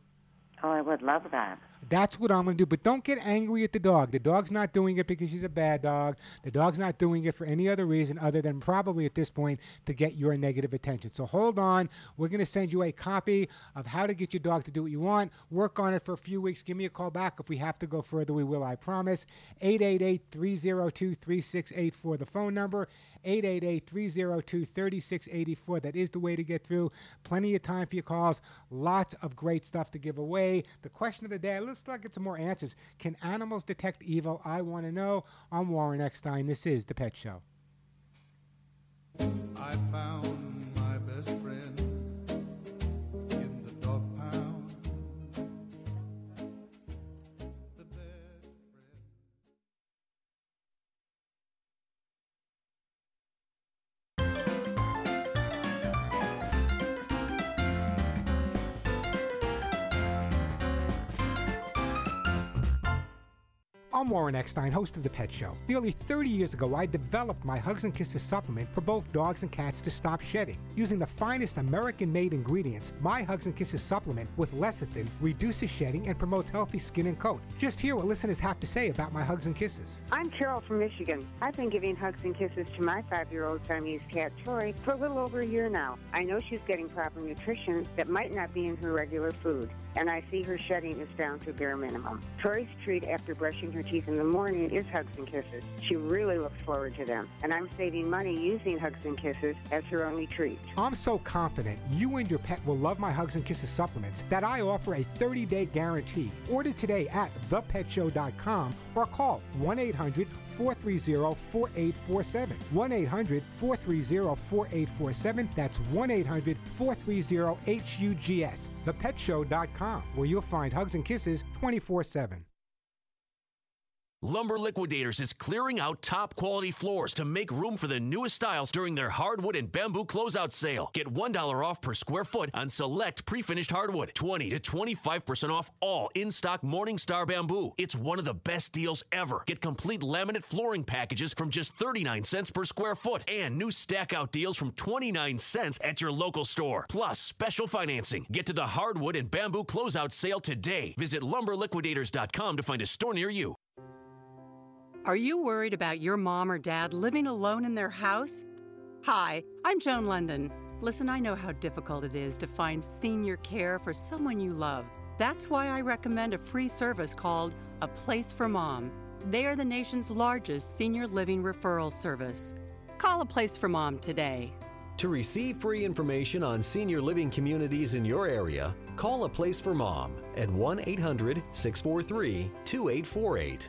[SPEAKER 49] Oh, I would love that.
[SPEAKER 2] That's what I'm going to do. But don't get angry at the dog. The dog's not doing it because she's a bad dog. The dog's not doing it for any other reason other than probably at this point to get your negative attention. So hold on. We're going to send you a copy of how to get your dog to do what you want. Work on it for a few weeks. Give me a call back. If we have to go further, we will, I promise. 888 302 3684, the phone number. 888 302 3684. That is the way to get through. Plenty of time for your calls. Lots of great stuff to give away. The question of the day, let's to get some more answers. Can animals detect evil? I want to know. I'm Warren Eckstein. This is The Pet Show.
[SPEAKER 50] I found
[SPEAKER 2] I'm Warren Eckstein, host of The Pet Show. Nearly 30 years ago, I developed my Hugs and Kisses supplement for both dogs and cats to stop shedding. Using the finest American made ingredients, my Hugs and Kisses supplement with lecithin reduces shedding and promotes healthy skin and coat. Just hear what listeners have to say about my Hugs and Kisses.
[SPEAKER 51] I'm Carol from Michigan. I've been giving hugs and kisses to my five-year-old Siamese cat, Tori, for a little over a year now. I know she's getting proper nutrition that might not be in her regular food, and I see her shedding is down to bare minimum. Tori's treat after brushing her teeth in the morning is hugs and kisses. She really looks forward to them, and I'm saving money using hugs and kisses as her only treat.
[SPEAKER 2] I'm so confident you and your pet will love my Hugs and Kisses supplements that I offer a 30 day guarantee. Order today at thepetshow.com or call 1 800 430 4847. 1 800 430 4847. That's 1 800 430 HUGS. Thepetshow.com, where you'll find Hugs and Kisses 24 7.
[SPEAKER 52] Lumber Liquidators is clearing out top quality floors to make room for the newest styles during their hardwood and bamboo closeout sale. Get $1 off per square foot on select pre-finished hardwood. 20 to 25% off all in-stock Morningstar bamboo. It's one of the best deals ever. Get complete laminate flooring packages from just 39 cents per square foot and new stack out deals from 29 cents at your local store. Plus special financing. Get to the hardwood and bamboo closeout sale today. Visit lumberliquidators.com to find a store near you.
[SPEAKER 53] Are you worried about your mom or dad living alone in their house? Hi, I'm Joan London. Listen, I know how difficult it is to find senior care for someone you love. That's why I recommend a free service called A Place for Mom. They are the nation's largest senior living referral service. Call A Place for Mom today.
[SPEAKER 23] To receive free information on senior living communities in your area, call A Place for Mom at 1 800 643 2848.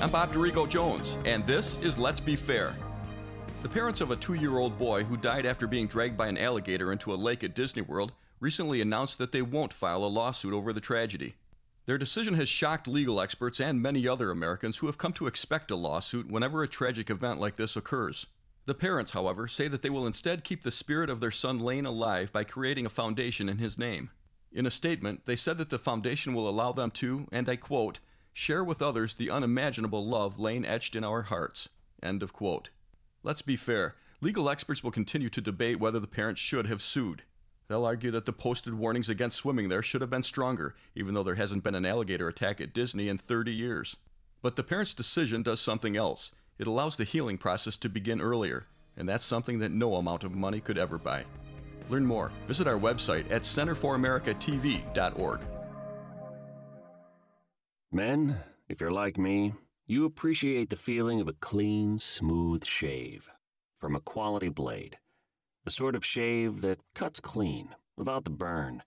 [SPEAKER 54] I'm Bob Dorigo Jones, and this is Let's Be Fair. The parents of a two year old boy who died after being dragged by an alligator into a lake at Disney World recently announced that they won't file a lawsuit over the tragedy. Their decision has shocked legal experts and many other Americans who have come to expect a lawsuit whenever a tragic event like this occurs. The parents, however, say that they will instead keep the spirit of their son Lane alive by creating a foundation in his name. In a statement, they said that the foundation will allow them to, and I quote, share with others the unimaginable love Lane etched in our hearts. End of quote. Let's be fair. Legal experts will continue to debate whether the parents should have sued. They'll argue that the posted warnings against swimming there should have been stronger, even though there hasn't been an alligator attack at Disney in 30 years. But the parents' decision does something else. It allows the healing process to begin earlier, and that's something that no amount of money could ever buy. Learn more. Visit our website at centerforamericatv.org.
[SPEAKER 19] Men, if you're like me, you appreciate the feeling of a clean, smooth shave from a quality blade. The sort of shave that cuts clean without the burn.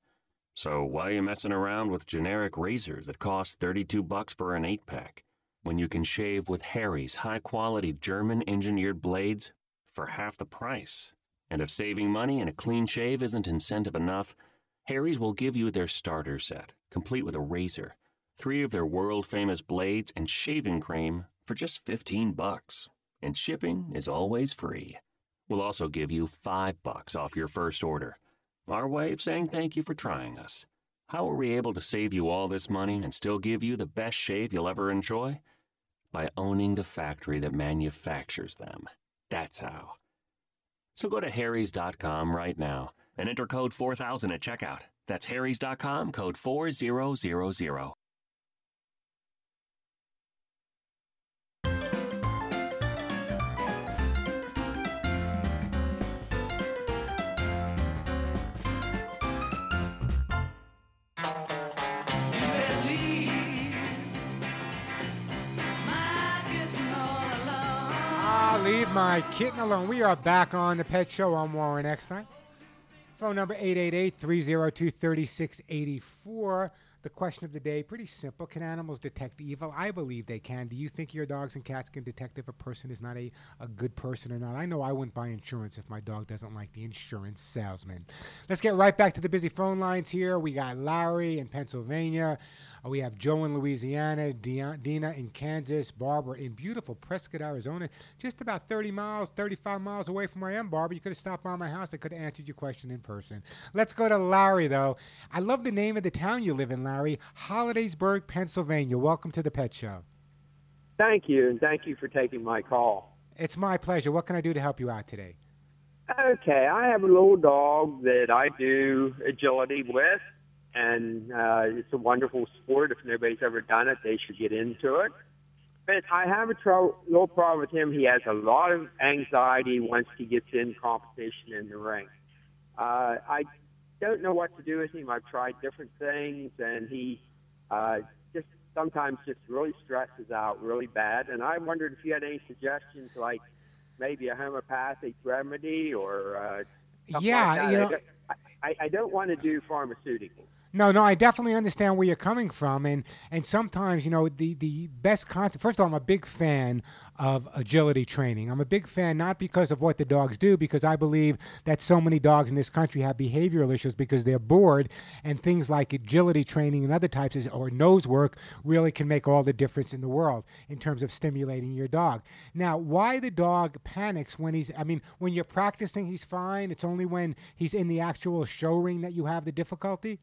[SPEAKER 19] So why are you messing around with generic razors that cost 32 bucks for an 8-pack when you can shave with Harry's high-quality German-engineered blades for half the price? And if saving money and a clean shave isn't incentive enough, Harry's will give you their starter set, complete with a razor, three of their world famous blades and shaving cream for just 15 bucks. And shipping is always free. We'll also give you 5 bucks off your first order. Our way of saying thank you for trying us. How are we able to save you all this money and still give you the best shave you'll ever enjoy? By owning the factory that manufactures them. That's how. So go to harrys.com right now and enter code 4000 at checkout. That's harrys.com, code 4000.
[SPEAKER 2] My kitten alone. We are back on the Pet Show on Warren Eckstein. Phone number 888-302-3684. The question of the day, pretty simple. Can animals detect evil? I believe they can. Do you think your dogs and cats can detect if a person is not a, a good person or not? I know I wouldn't buy insurance if my dog doesn't like the insurance salesman. Let's get right back to the busy phone lines here. We got Larry in Pennsylvania. Uh, we have Joe in Louisiana, Dina in Kansas, Barbara in beautiful Prescott, Arizona, just about 30 miles, 35 miles away from where I am, Barbara. You could have stopped by my house. I could have answered your question in person. Let's go to Larry, though. I love the name of the town you live in, Larry. Hollidaysburg, Pennsylvania. Welcome to the Pet Show.
[SPEAKER 55] Thank you, and thank you for taking my call.
[SPEAKER 2] It's my pleasure. What can I do to help you out today?
[SPEAKER 55] Okay, I have a little dog that I do agility with, and uh, it's a wonderful sport. If nobody's ever done it, they should get into it. But I have a tro- little problem with him. He has a lot of anxiety once he gets in competition in the ring. Uh, I don't know what to do with him. I've tried different things, and he uh, just sometimes just really stresses out really bad. And I wondered if you had any suggestions, like maybe a homeopathic remedy or uh, something
[SPEAKER 2] Yeah,
[SPEAKER 55] like
[SPEAKER 2] you know-
[SPEAKER 55] don't- I, I don't want to do pharmaceuticals.
[SPEAKER 2] No, no, I definitely understand where you're coming from, and and sometimes you know the the best concept. First of all, I'm a big fan of agility training. I'm a big fan not because of what the dogs do, because I believe that so many dogs in this country have behavioral issues because they're bored, and things like agility training and other types of, or nose work really can make all the difference in the world in terms of stimulating your dog. Now, why the dog panics when he's, I mean, when you're practicing, he's fine. It's only when he's in the actual show ring that you have the difficulty.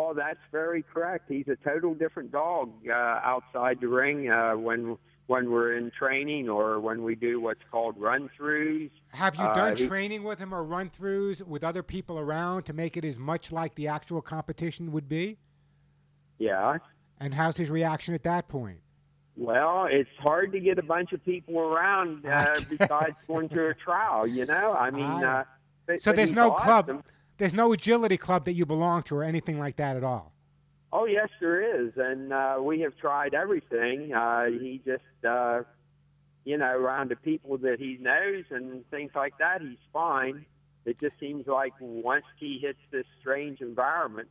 [SPEAKER 55] Oh, that's very correct. He's a total different dog uh, outside the ring uh, when when we're in training or when we do what's called run throughs.
[SPEAKER 2] Have you
[SPEAKER 55] Uh,
[SPEAKER 2] done
[SPEAKER 55] he-
[SPEAKER 2] training with him or run throughs with other people around to make it as much like the actual competition would be?
[SPEAKER 55] Yeah.
[SPEAKER 2] And how's his reaction at that point?
[SPEAKER 55] Well, it's hard to get a bunch of people around uh, besides going to a trial. You know, I mean,
[SPEAKER 2] Ah.
[SPEAKER 55] uh, but-
[SPEAKER 2] So
[SPEAKER 55] but
[SPEAKER 2] there's no club,
[SPEAKER 55] awesome.
[SPEAKER 2] There's no agility club that you belong to or anything like that at all.
[SPEAKER 55] Oh yes, there is, and uh, we have tried everything. Uh, he just, uh, you know, around the people that he knows and things like that, he's fine. It just seems like once he hits this strange environment,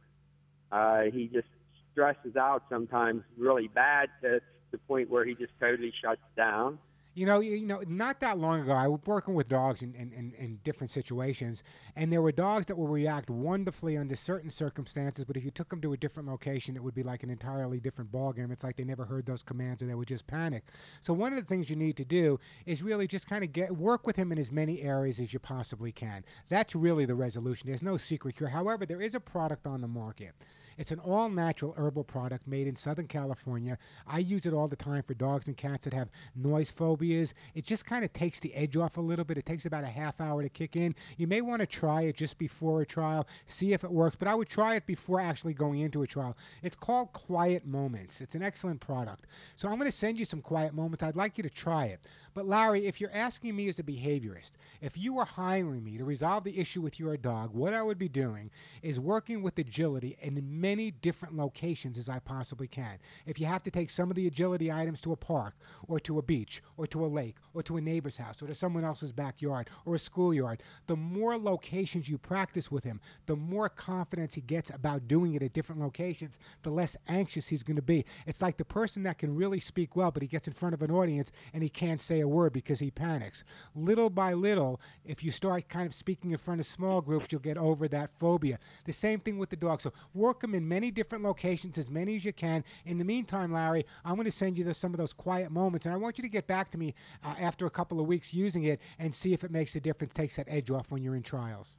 [SPEAKER 55] uh, he just stresses out sometimes really bad to the point where he just totally shuts down.
[SPEAKER 2] You know, you, you know, not that long ago, I was working with dogs in, in, in, in different situations, and there were dogs that would react wonderfully under certain circumstances, but if you took them to a different location, it would be like an entirely different ballgame. It's like they never heard those commands or they would just panic. So one of the things you need to do is really just kind of get work with him in as many areas as you possibly can. That's really the resolution. There's no secret cure. However, there is a product on the market. It's an all natural herbal product made in Southern California. I use it all the time for dogs and cats that have noise phobias. It just kind of takes the edge off a little bit. It takes about a half hour to kick in. You may want to try it just before a trial, see if it works, but I would try it before actually going into a trial. It's called Quiet Moments. It's an excellent product. So I'm going to send you some Quiet Moments. I'd like you to try it. But Larry, if you're asking me as a behaviorist, if you were hiring me to resolve the issue with your dog, what I would be doing is working with agility in many different locations as I possibly can. If you have to take some of the agility items to a park or to a beach or to a lake or to a neighbor's house or to someone else's backyard or a schoolyard, the more locations you practice with him, the more confidence he gets about doing it at different locations, the less anxious he's going to be. It's like the person that can really speak well, but he gets in front of an audience and he can't say a word because he panics. Little by little, if you start kind of speaking in front of small groups, you'll get over that phobia. The same thing with the dog. So work them in many different locations, as many as you can. In the meantime, Larry, I'm going to send you the, some of those quiet moments, and I want you to get back to me uh, after a couple of weeks using it and see if it makes a difference, takes that edge off when you're in trials.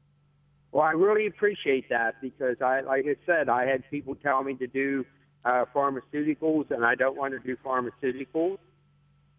[SPEAKER 55] Well, I really appreciate that because I, like I said, I had people tell me to do uh, pharmaceuticals, and I don't want to do pharmaceuticals.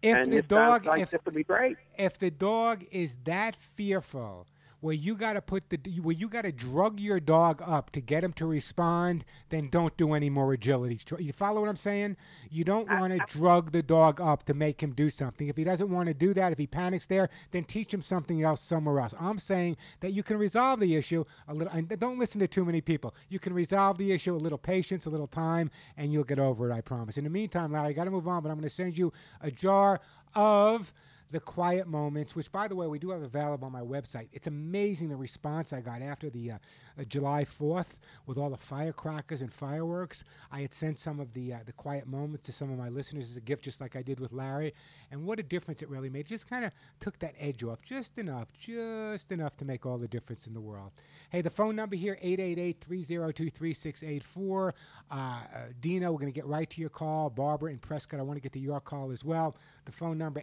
[SPEAKER 2] If
[SPEAKER 55] and
[SPEAKER 2] the dog,
[SPEAKER 55] like
[SPEAKER 2] if,
[SPEAKER 55] this would be great.
[SPEAKER 2] if the dog is that fearful where you got to put the where you got to drug your dog up to get him to respond then don't do any more agility you follow what i'm saying? You don't want to drug the dog up to make him do something. If he doesn't want to do that if he panics there then teach him something else somewhere else. I'm saying that you can resolve the issue a little and don't listen to too many people. You can resolve the issue a little patience a little time and you'll get over it i promise. In the meantime larry i got to move on but i'm going to send you a jar of the quiet moments, which by the way we do have available on my website. It's amazing the response I got after the uh, uh, July 4th with all the firecrackers and fireworks. I had sent some of the uh, the quiet moments to some of my listeners as a gift, just like I did with Larry, and what a difference it really made. Just kind of took that edge off, just enough, just enough to make all the difference in the world. Hey, the phone number here 888-302-3684. Uh, uh, Dina, we're going to get right to your call. Barbara and Prescott, I want to get to your call as well. The phone number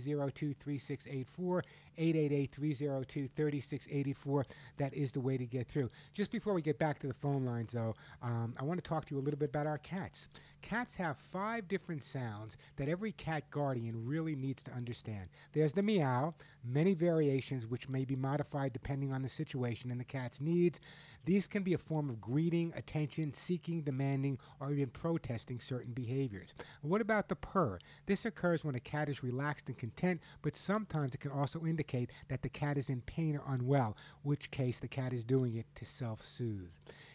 [SPEAKER 2] 302 3684 888-302-3684, 888-302-3684. That is the way to get through. Just before we get back to the phone lines, though, um, I want to talk to you a little bit about our cats. Cats have five different sounds that every cat guardian really needs to understand. There's the meow, many variations which may be modified depending on the situation and the cat's needs. These can be a form of greeting, attention, seeking, demanding, or even protesting certain behaviors. What about the purr? This occurs when a cat is relaxed and content, but sometimes it can also indicate that the cat is in pain or unwell, which case the cat is doing it to self soothe.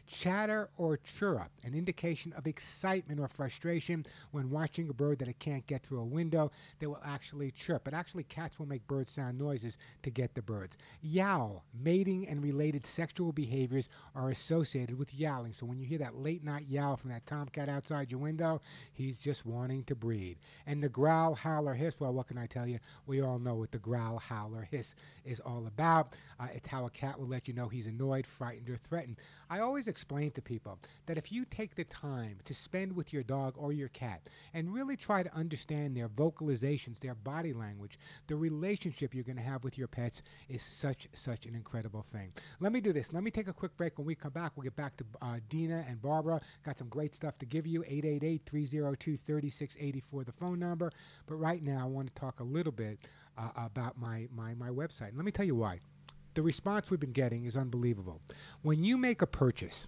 [SPEAKER 2] Chatter or chirrup, an indication of excitement or frustration when watching a bird that it can't get through a window, they will actually chirp. But actually, cats will make bird sound noises to get the birds. Yowl, mating and related sexual behaviors are associated with yowling. So when you hear that late night yowl from that tomcat outside your window, he's just wanting to breed. And the growl, howl, or hiss, well, what can I tell you? We all know what the growl, howl, or hiss is all about. Uh, it's how a cat will let you know he's annoyed, frightened, or threatened. I always explain to people that if you take the time to spend with your dog or your cat and really try to understand their vocalizations, their body language, the relationship you're going to have with your pets is such, such an incredible thing. Let me do this. Let me take a quick break. When we come back, we'll get back to uh, Dina and Barbara. Got some great stuff to give you. 888 302 3684, the phone number. But right now, I want to talk a little bit uh, about my, my, my website. And let me tell you why. The response we've been getting is unbelievable. When you make a purchase,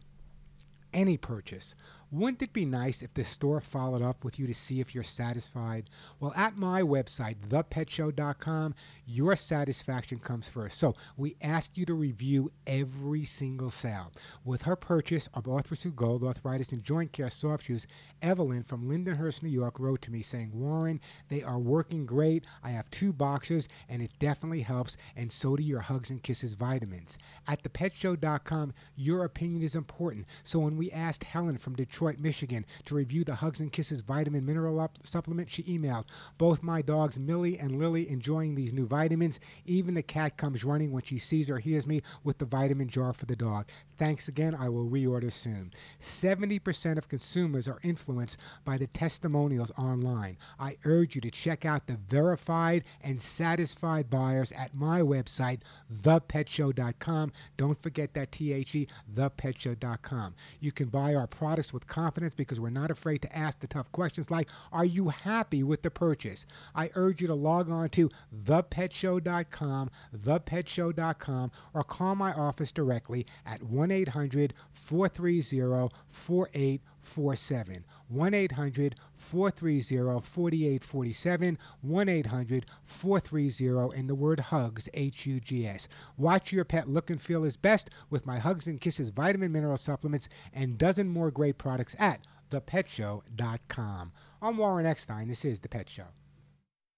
[SPEAKER 2] any purchase, wouldn't it be nice if the store followed up with you to see if you're satisfied? Well, at my website, thepetshow.com, your satisfaction comes first. So we ask you to review every single sale. With her purchase of Arthro-Soothe Gold, Arthritis and Joint Care Soft Chews, Evelyn from Lindenhurst, New York, wrote to me saying, Warren, they are working great. I have two boxes, and it definitely helps, and so do your Hugs and Kisses vitamins. At thepetshow.com, your opinion is important. So when we asked Helen from Detroit, Michigan, to review the Hugs and Kisses vitamin mineral up supplement, she emailed, Both my dogs, Millie and Lily, enjoying these new vitamins. Even the cat comes running when she sees or hears me with the vitamin jar for the dog. Thanks again. I will reorder soon. 70% of consumers are influenced by the testimonials online. I urge you to check out the verified and satisfied buyers at my website, thepetshow.com. Don't forget that THE, thepetshow.com. You can buy our products with confidence because we're not afraid to ask the tough questions like, Are you happy with the purchase? I urge you to log on to thepetshow.com, thepetshow.com, or call my office directly at 1 800 430 4847. 1 800 430 4847. 1 800 430 and the word hugs, H U G S. Watch your pet look and feel his best with my Hugs and Kisses vitamin mineral supplements and dozen more great products at thepetshow.com. I'm Warren Eckstein. This is The Pet Show.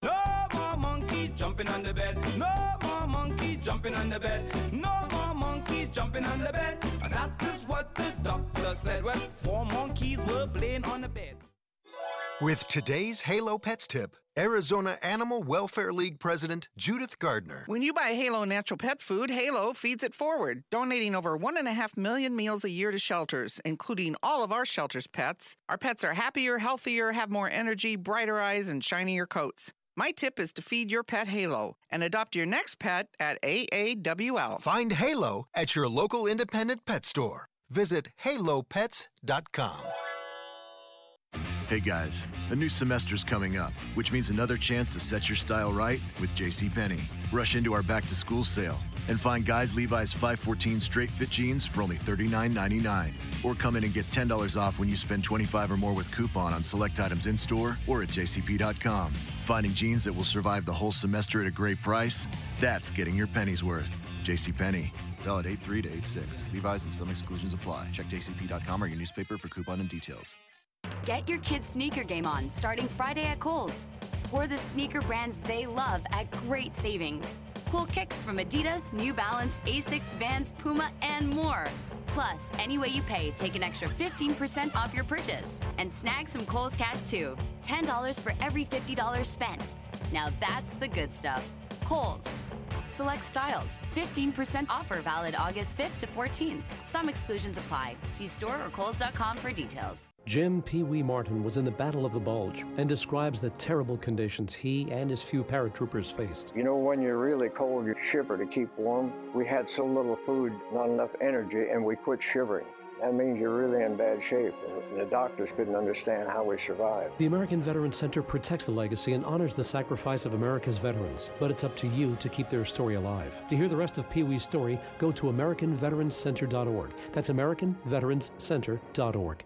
[SPEAKER 56] No more monkeys jumping on the bed. No more monkeys jumping on the bed. No more monkeys jumping on the bed. That is what the doctor said. Well, four monkeys were playing on the bed.
[SPEAKER 57] With today's Halo Pets tip, Arizona Animal Welfare League President Judith Gardner.
[SPEAKER 58] When you buy Halo natural pet food, Halo feeds it forward, donating over one and a half million meals a year to shelters, including all of our shelters' pets. Our pets are happier, healthier, have more energy, brighter eyes, and shinier coats. My tip is to feed your pet Halo and adopt your next pet at AAWL.
[SPEAKER 57] Find Halo at your local independent pet store. Visit halopets.com.
[SPEAKER 21] Hey guys, a new semester's coming up, which means another chance to set your style right with JCPenney. Rush into our back to school sale and find guys Levi's 514 straight fit jeans for only $39.99. Or come in and get $10 off when you spend 25 or more with coupon on select items in store or at jcp.com. Finding jeans that will survive the whole semester at a great price? That's getting your pennies worth. JCPenney. Valid 83 to 86. Levi's and some exclusions apply. Check jcp.com or your newspaper for coupon and details.
[SPEAKER 22] Get your kids' sneaker game on starting Friday at Kohl's. Score the sneaker brands they love at great savings. Cool kicks from Adidas, New Balance, Asics, Vans, Puma, and more. Plus, any way you pay, take an extra 15% off your purchase. And snag some Kohl's cash too. $10 for every $50 spent. Now that's the good stuff. Kohl's. Select styles. 15% offer valid August 5th to 14th. Some exclusions apply. See store or Kohl's.com for details.
[SPEAKER 59] Jim Pee Wee Martin was in the Battle of the Bulge and describes the terrible conditions he and his few paratroopers faced.
[SPEAKER 60] You know, when you're really cold, you shiver to keep warm. We had so little food, not enough energy, and we quit shivering. That means you're really in bad shape. The doctors couldn't understand how we survived.
[SPEAKER 59] The American Veterans Center protects the legacy and honors the sacrifice of America's veterans, but it's up to you to keep their story alive. To hear the rest of Pee Wee's story, go to AmericanVeteransCenter.org. That's AmericanVeteransCenter.org.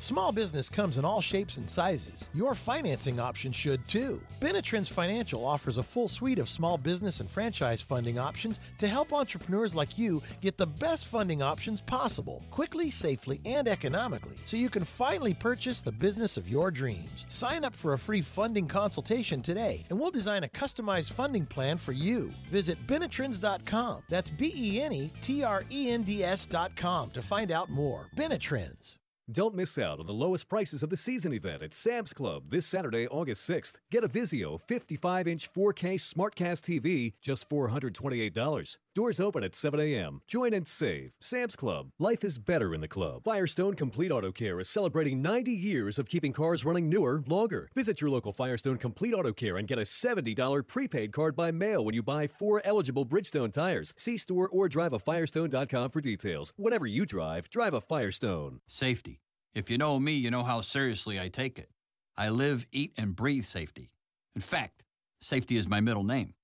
[SPEAKER 45] Small business comes in all shapes and sizes. Your financing option should too. Benetrends Financial offers a full suite of small business and franchise funding options to help entrepreneurs like you get the best funding options possible, quickly, safely, and economically, so you can finally purchase the business of your dreams. Sign up for a free funding consultation today, and we'll design a customized funding plan for you. Visit Benetrends.com. That's B E N E T R E N D S.com to find out more. Benetrends.
[SPEAKER 23] Don't miss out on the lowest prices of the season event at Sam's Club this Saturday, August 6th. Get a Vizio 55 inch 4K Smartcast TV, just $428. Doors open at 7 a.m. Join and save. Sam's Club. Life is better in the club. Firestone Complete Auto Care is celebrating 90 years of keeping cars running newer, longer. Visit your local Firestone Complete Auto Care and get a $70 prepaid card by mail when you buy four eligible Bridgestone tires. See store or drive a Firestone.com for details. Whatever you drive, drive a Firestone.
[SPEAKER 61] Safety. If you know me, you know how seriously I take it. I live, eat, and breathe safety. In fact, safety is my middle name.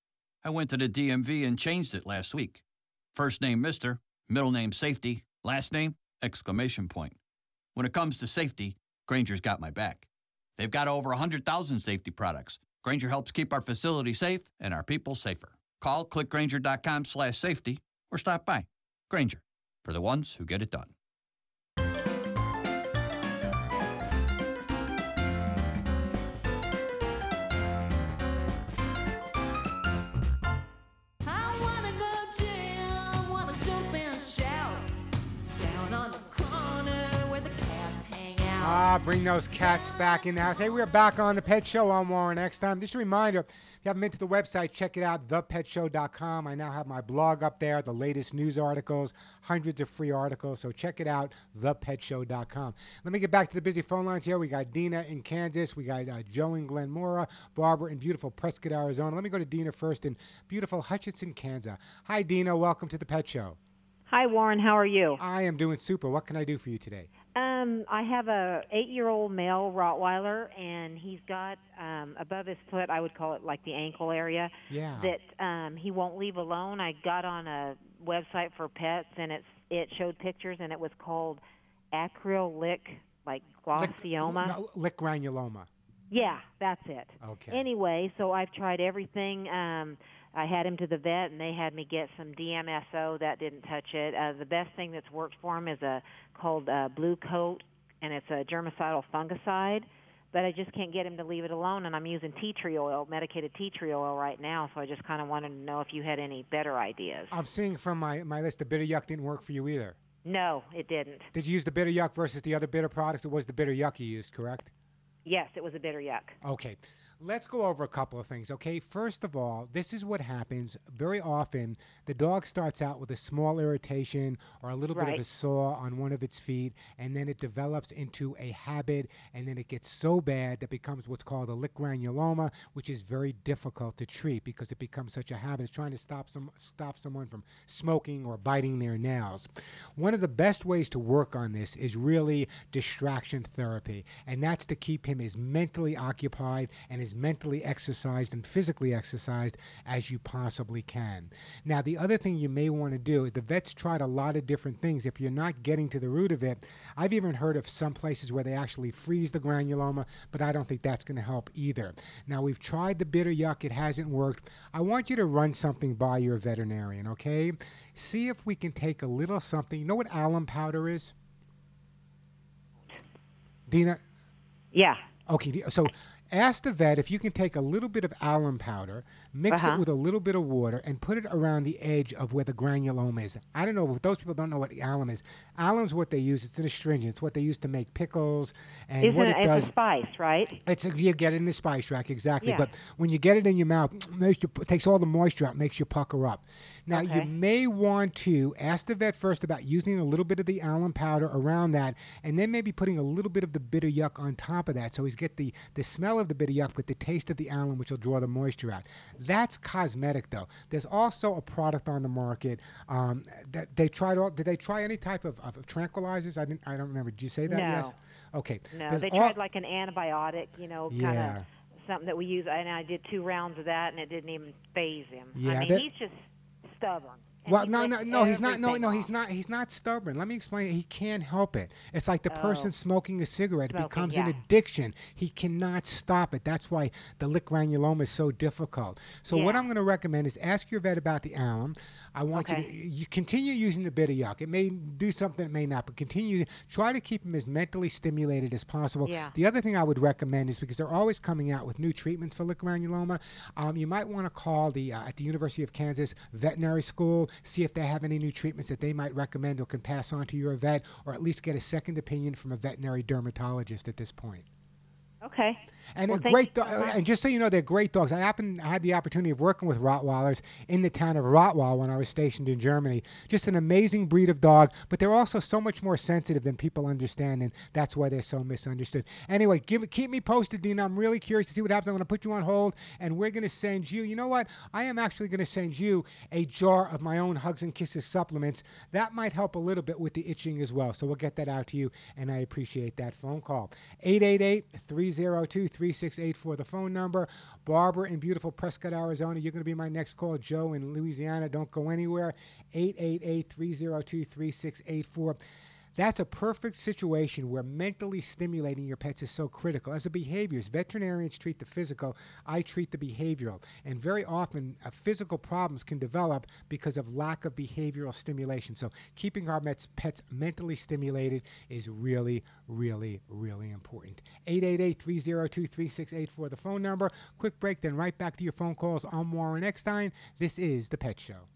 [SPEAKER 61] I went to the DMV and changed it last week. First name Mr., middle name Safety, last name exclamation point. When it comes to safety, Grainger's got my back. They've got over 100,000 safety products. Grainger helps keep our facility safe and our people safer. Call clickgrainger.com slash safety or stop by. Grainger, for the ones who get it done.
[SPEAKER 2] Ah, bring those cats back in the house. Hey, we're back on the Pet Show on Warren Eckstein. Just a reminder, if you haven't been to the website, check it out, thepetshow.com. I now have my blog up there, the latest news articles, hundreds of free articles. So check it out, thepetshow.com. Let me get back to the busy phone lines here. We got Dina in Kansas. We got uh, Joe in Glenmora, Barbara in beautiful Prescott, Arizona. Let me go to Dina first in beautiful Hutchinson, Kansas. Hi, Dina. Welcome to the Pet Show.
[SPEAKER 62] Hi, Warren. How are you?
[SPEAKER 2] I am doing super. What can I do for you today?
[SPEAKER 62] Um, I have a eight-year-old male Rottweiler, and he's got um, above his foot. I would call it like the ankle area.
[SPEAKER 2] Yeah.
[SPEAKER 62] That um, he won't leave alone. I got on a website for pets, and it's it showed pictures, and it was called acrylic, like glossioma.
[SPEAKER 2] No, lick granuloma.
[SPEAKER 62] Yeah, that's it.
[SPEAKER 2] Okay.
[SPEAKER 62] Anyway, so I've tried everything. Um, I had him to the vet, and they had me get some DMSO. That didn't touch it. Uh, the best thing that's worked for him is a called uh, Blu-Kote, and it's a germicidal fungicide. But I just can't get him to leave it alone, and I'm using tea tree oil, medicated tea tree oil right now. So I just kind of wanted to know if you had any better ideas.
[SPEAKER 2] I'm seeing from my, my list the bitter yuck didn't work for you either.
[SPEAKER 62] No, it didn't.
[SPEAKER 2] Did you use the bitter yuck versus the other bitter products? It was the bitter yuck you used, correct?
[SPEAKER 62] Yes, it was a bitter yuck.
[SPEAKER 2] Okay. Let's go over a couple of things, okay? First of all, this is what happens very often. The dog starts out with a small irritation or a little bit of a sore on one of its feet, and then it develops into a habit, and then it gets so bad that becomes what's called a lick granuloma, which is very difficult to treat because it becomes such a habit. It's trying to stop some stop someone from smoking or biting their nails. One of the best ways to work on this is really distraction therapy, and that's to keep him as mentally occupied and as mentally exercised and physically exercised as you possibly can. Now, the other thing you may want to do is the vet's tried a lot of different things. If you're not getting to the root of it, I've even heard of some places where they actually freeze the granuloma, but I don't think that's going to help either. Now, we've tried the bitter yuck, it hasn't worked. I want you to run something by your veterinarian, okay? See if we can take a little something. You know what alum powder is? Dina?
[SPEAKER 62] Yeah.
[SPEAKER 2] Okay, so ask the vet if you can take a little bit of alum powder, mix
[SPEAKER 62] Uh-huh.
[SPEAKER 2] it with a little bit of water, and put it around the edge of where the granuloma is. I don't know if those people don't know what alum is. Alum's what they use. It's an astringent. It's what they use to make pickles. And
[SPEAKER 62] Isn't
[SPEAKER 2] what
[SPEAKER 62] it,
[SPEAKER 2] it does.
[SPEAKER 62] it's a spice, right?
[SPEAKER 2] It's a, you get it in the spice rack exactly,
[SPEAKER 62] Yeah.
[SPEAKER 2] but when you get it in your mouth, makes you, takes all the moisture out, makes you pucker up. Now you may want to ask the vet first about using a little bit of the alum powder around that, and then maybe putting a little bit of the bitter yuck on top of that, so he's get the the smell of the bitter yuck with the taste of the alum, which will draw the moisture out. That's cosmetic though. There's also a product on the market um, that they tried. All, did they try any type of, of tranquilizers? I didn't. I don't remember. Did you say that?
[SPEAKER 62] No.
[SPEAKER 2] Yes. Okay.
[SPEAKER 62] No,
[SPEAKER 2] There's
[SPEAKER 62] they
[SPEAKER 2] all-
[SPEAKER 62] tried like an antibiotic, you know, kind
[SPEAKER 2] Yeah.
[SPEAKER 62] of something that we use, and I did two rounds of that, and it didn't even phase him.
[SPEAKER 2] Yeah,
[SPEAKER 62] I mean,
[SPEAKER 2] that-
[SPEAKER 62] he's just stubborn.
[SPEAKER 2] Well, no, no, no. He's not. No, no. He's not. He's not stubborn. Let me explain. He can't help it. It's like the person
[SPEAKER 62] Oh.
[SPEAKER 2] smoking a cigarette. It
[SPEAKER 62] Smoking,
[SPEAKER 2] becomes an addiction. He cannot stop it. That's why the lick granuloma is so difficult. So what I'm going to recommend is ask your vet about the alum. I want you to you continue using the bitter yuck. It may do something, it may not, but continue. Try to keep him as mentally stimulated as possible.
[SPEAKER 62] Yeah.
[SPEAKER 2] The other thing I would recommend is because they're always coming out with new treatments for granuloma, um, you might want to call the uh, at the University of Kansas Veterinary School, see if they have any new treatments that they might recommend or can pass on to your vet, or at least get a second opinion from a veterinary dermatologist at this point.
[SPEAKER 62] Okay.
[SPEAKER 2] And
[SPEAKER 62] Well,
[SPEAKER 2] great, do-
[SPEAKER 62] uh, so
[SPEAKER 2] and just so you know, they're great dogs. I happen I had the opportunity of working with Rottweilers in the town of Rottweil when I was stationed in Germany. Just an amazing breed of dog, but they're also so much more sensitive than people understand, and that's why they're so misunderstood. Anyway, give keep me posted, Dina. I'm really curious to see what happens. I'm going to put you on hold, and we're going to send you. You know what? I am actually going to send you a jar of my own Hugs and Kisses supplements. That might help a little bit with the itching as well. So we'll get that out to you, and I appreciate that phone call. 888-302-3684, the phone number. Barbara in beautiful Prescott, Arizona. You're going to be my next call. Joe in Louisiana. Don't go anywhere. 888-302-3684. That's a perfect situation where mentally stimulating your pets is so critical. As a behaviorist, veterinarians treat the physical, I treat the behavioral. And very often, uh, physical problems can develop because of lack of behavioral stimulation. So, keeping our pets, pets mentally stimulated is really, really, really important. 888 302 3684, the phone number. Quick break, then right back to your phone calls. I'm Warren Eckstein. This is The Pet Show.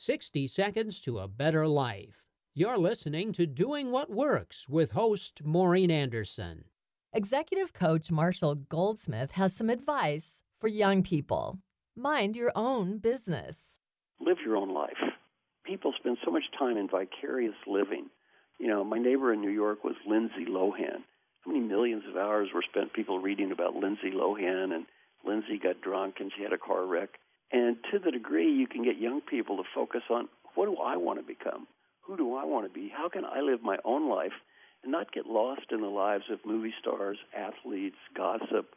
[SPEAKER 63] 60 Seconds to a Better Life. You're listening to Doing What Works with host Maureen Anderson.
[SPEAKER 64] Executive coach Marshall Goldsmith has some advice for young people. Mind your own business.
[SPEAKER 65] live your own life. People spend so much time in vicarious living. You know, my neighbor in New York was Lindsay Lohan. How many millions of hours were spent people reading about Lindsay Lohan and Lindsay got drunk and she had a car wreck? And to the degree you can get young people to focus on what do I want to become? Who do I want to be? How can I live my own life and not get lost in the lives of movie stars, athletes, gossip,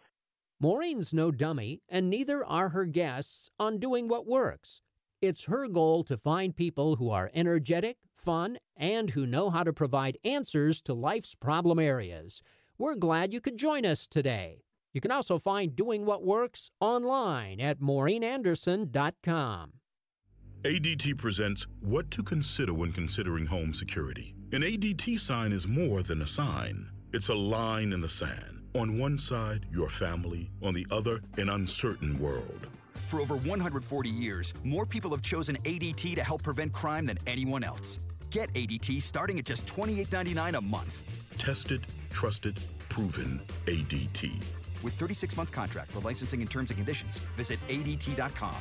[SPEAKER 63] Maureen's no dummy, and neither are her guests on Doing What Works. It's her goal to find people who are energetic, fun, and who know how to provide answers to life's problem areas. We're glad you could join us today. You can also find Doing What Works online at maureenanderson.com.
[SPEAKER 29] ADT presents What to Consider When Considering Home Security. An ADT sign is more than a sign, it's a line in the sand. On one side, your family, on the other, an uncertain world.
[SPEAKER 30] For over 140 years, more people have chosen ADT to help prevent crime than anyone else. Get ADT starting at just $28.99 a month.
[SPEAKER 29] Tested, trusted, proven ADT.
[SPEAKER 30] With 36 month contract for licensing and terms and conditions, visit ADT.com.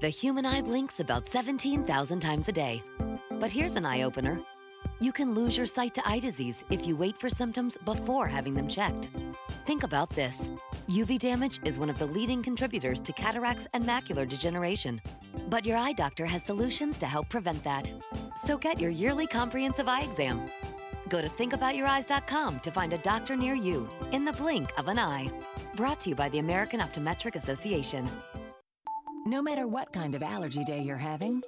[SPEAKER 31] The human eye blinks about 17,000 times a day. But here's an eye opener. You can lose your sight to eye disease if you wait for symptoms before having them checked. Think about this UV damage is one of the leading contributors to cataracts and macular degeneration. But your eye doctor has solutions to help prevent that. So get your yearly comprehensive eye exam. Go to thinkaboutyoureyes.com to find a doctor near you in the blink of an eye. Brought to you by the American Optometric Association.
[SPEAKER 66] No matter what kind of allergy day you're having,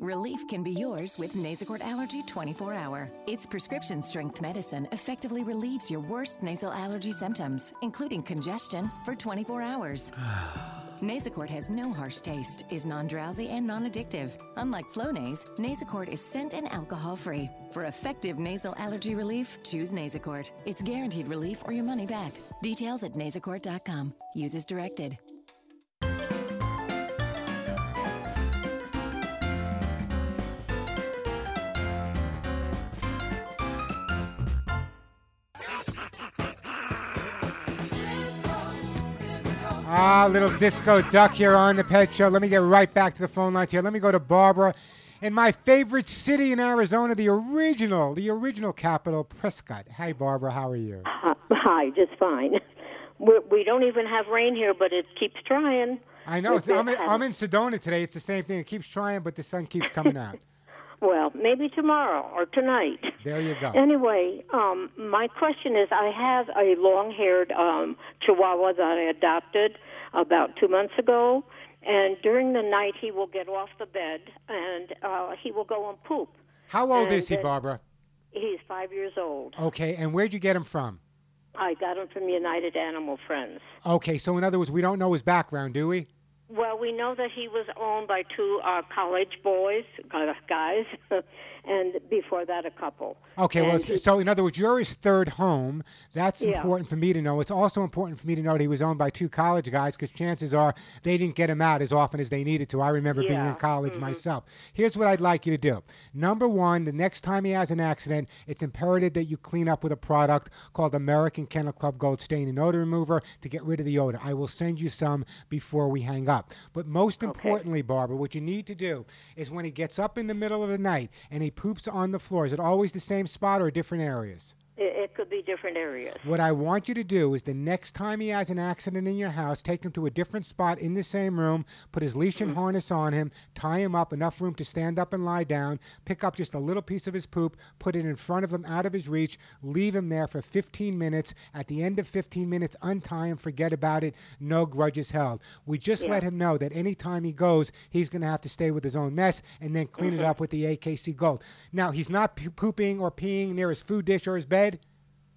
[SPEAKER 66] relief can be yours with Nasacort Allergy 24 Hour. Its prescription strength medicine effectively relieves your worst nasal allergy symptoms, including congestion, for 24 hours. Nasacort has no harsh taste, is non drowsy, and non addictive. Unlike Flonase, Nasacort is scent and alcohol free. For effective nasal allergy relief, choose Nasacort. It's guaranteed relief or your money back. Details at nasacort.com. Use as directed.
[SPEAKER 2] Ah, little disco duck here on the Pet Show. Let me get right back to the phone lines here. Let me go to Barbara in my favorite city in Arizona, the original, the original capital, Prescott. Hi, Barbara. How are you?
[SPEAKER 38] Hi, just fine. We're, we don't even have rain here, but it keeps trying.
[SPEAKER 2] I know. It's, I'm, in, I'm in Sedona today. It's the same thing. It keeps trying, but the sun keeps coming out.
[SPEAKER 38] Well, maybe tomorrow or tonight.
[SPEAKER 2] There you go.
[SPEAKER 38] Anyway, um, my question is, I have a long-haired um, Chihuahua that I adopted about two months ago, and during the night he will get off the bed and uh, he will go and poop.
[SPEAKER 2] How old
[SPEAKER 38] And
[SPEAKER 2] is he, Barbara?
[SPEAKER 38] He's five years old.
[SPEAKER 2] Okay, and where'd you get him from?
[SPEAKER 38] I got him from United Animal Friends.
[SPEAKER 2] Okay, so in other words, we don't know his background, do we?
[SPEAKER 38] Well, we know that he was owned by two uh, college boys, uh, guys, and before that, a couple.
[SPEAKER 2] Okay, well,
[SPEAKER 38] he-
[SPEAKER 2] so in other words, you're his third home. That's
[SPEAKER 38] Yeah.
[SPEAKER 2] important for me to know. It's also important for me to know that he was owned by two college guys because chances are they didn't get him out as often as they needed to. I remember being in
[SPEAKER 38] Yeah, Mm-hmm.
[SPEAKER 2] college myself. Here's what I'd like you to do. Number one, the next time he has an accident, it's imperative that you clean up with a product called American Kennel Club Gold Stain and Odor Remover to get rid of the odor. I will send you some before we hang up. But most importantly, Barbara, what you need to do is when he gets up in the middle of the night and he poops on the floor, is it always the same spot or different areas?
[SPEAKER 38] It, it could be different areas.
[SPEAKER 2] What I want you to do is the next time he has an accident in your house, take him to a different spot in the same room, put his leash and harness on him, tie him up, enough room to stand up and lie down, pick up just a little piece of his poop, put it in front of him out of his reach, leave him there for 15 minutes. At the end of 15 minutes, untie him, forget about it, no grudges held. We just
[SPEAKER 38] Yeah.
[SPEAKER 2] let him know that anytime he goes, he's going to have to stay with his own mess and then clean it
[SPEAKER 38] Mhm.
[SPEAKER 2] up with the AKC Gold. Now, he's not poo- pooping or peeing near his food dish or his bed.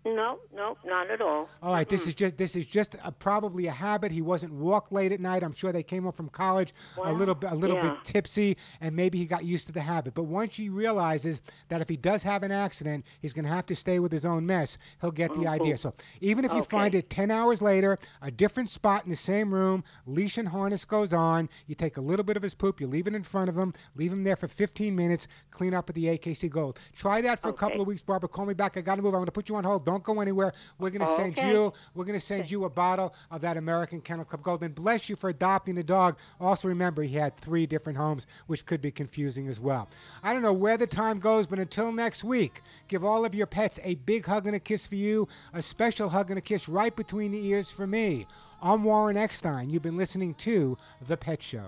[SPEAKER 38] No, no, not at all.
[SPEAKER 2] All right, this is just this is just a, probably a habit. He wasn't walk late at night. I'm sure they came home from college a little bit a little
[SPEAKER 38] yeah.
[SPEAKER 2] bit tipsy, and maybe he got used to the habit. But once he realizes that if he does have an accident, he's going to have to stay with his own mess. He'll get the
[SPEAKER 38] Oh,
[SPEAKER 2] idea.
[SPEAKER 38] cool.
[SPEAKER 2] So even if you find it 10 hours later, a different spot in the same room, leash and harness goes on. You take a little bit of his poop, you leave it in front of him, leave him there for 15 minutes, clean up with the AKC Gold. Try that for a couple of weeks, Barbara. Call me back. I got to move. I'm going to put you on hold. Don't go anywhere. We're going to oh, send
[SPEAKER 38] Okay.
[SPEAKER 2] you. We're going to send you a bottle of that American Kennel Club Gold. And bless you for adopting the dog. Also remember, he had three different homes, which could be confusing as well. I don't know where the time goes, but until next week, give all of your pets a big hug and a kiss for you, a special hug and a kiss right between the ears for me. I'm Warren Eckstein. You've been listening to The Pet Show.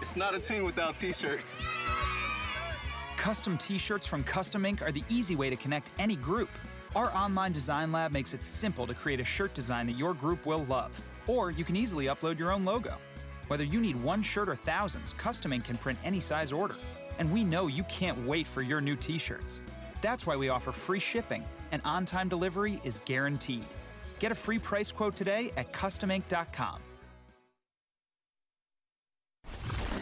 [SPEAKER 60] It's not a team without t-shirts.
[SPEAKER 30] Custom t shirts from Custom Ink are the easy way to connect any group. Our online design lab makes it simple to create a shirt design that your group will love. Or you can easily upload your own logo. Whether you need one shirt or thousands, Custom Ink can print any size order. And we know you can't wait for your new t shirts. That's why we offer free shipping, and on time delivery is guaranteed. Get a free price quote today at customink.com.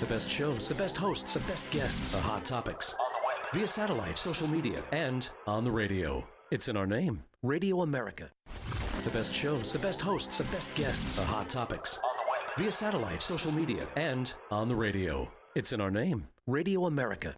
[SPEAKER 13] The best shows, the best hosts, the best guests, the hot topics. On the web, via satellite, social media, and on the radio. It's in our name Radio America. The best shows, the best hosts, the best guests, the hot topics. On the web, via satellite, social media, and on the radio. It's in our name Radio America.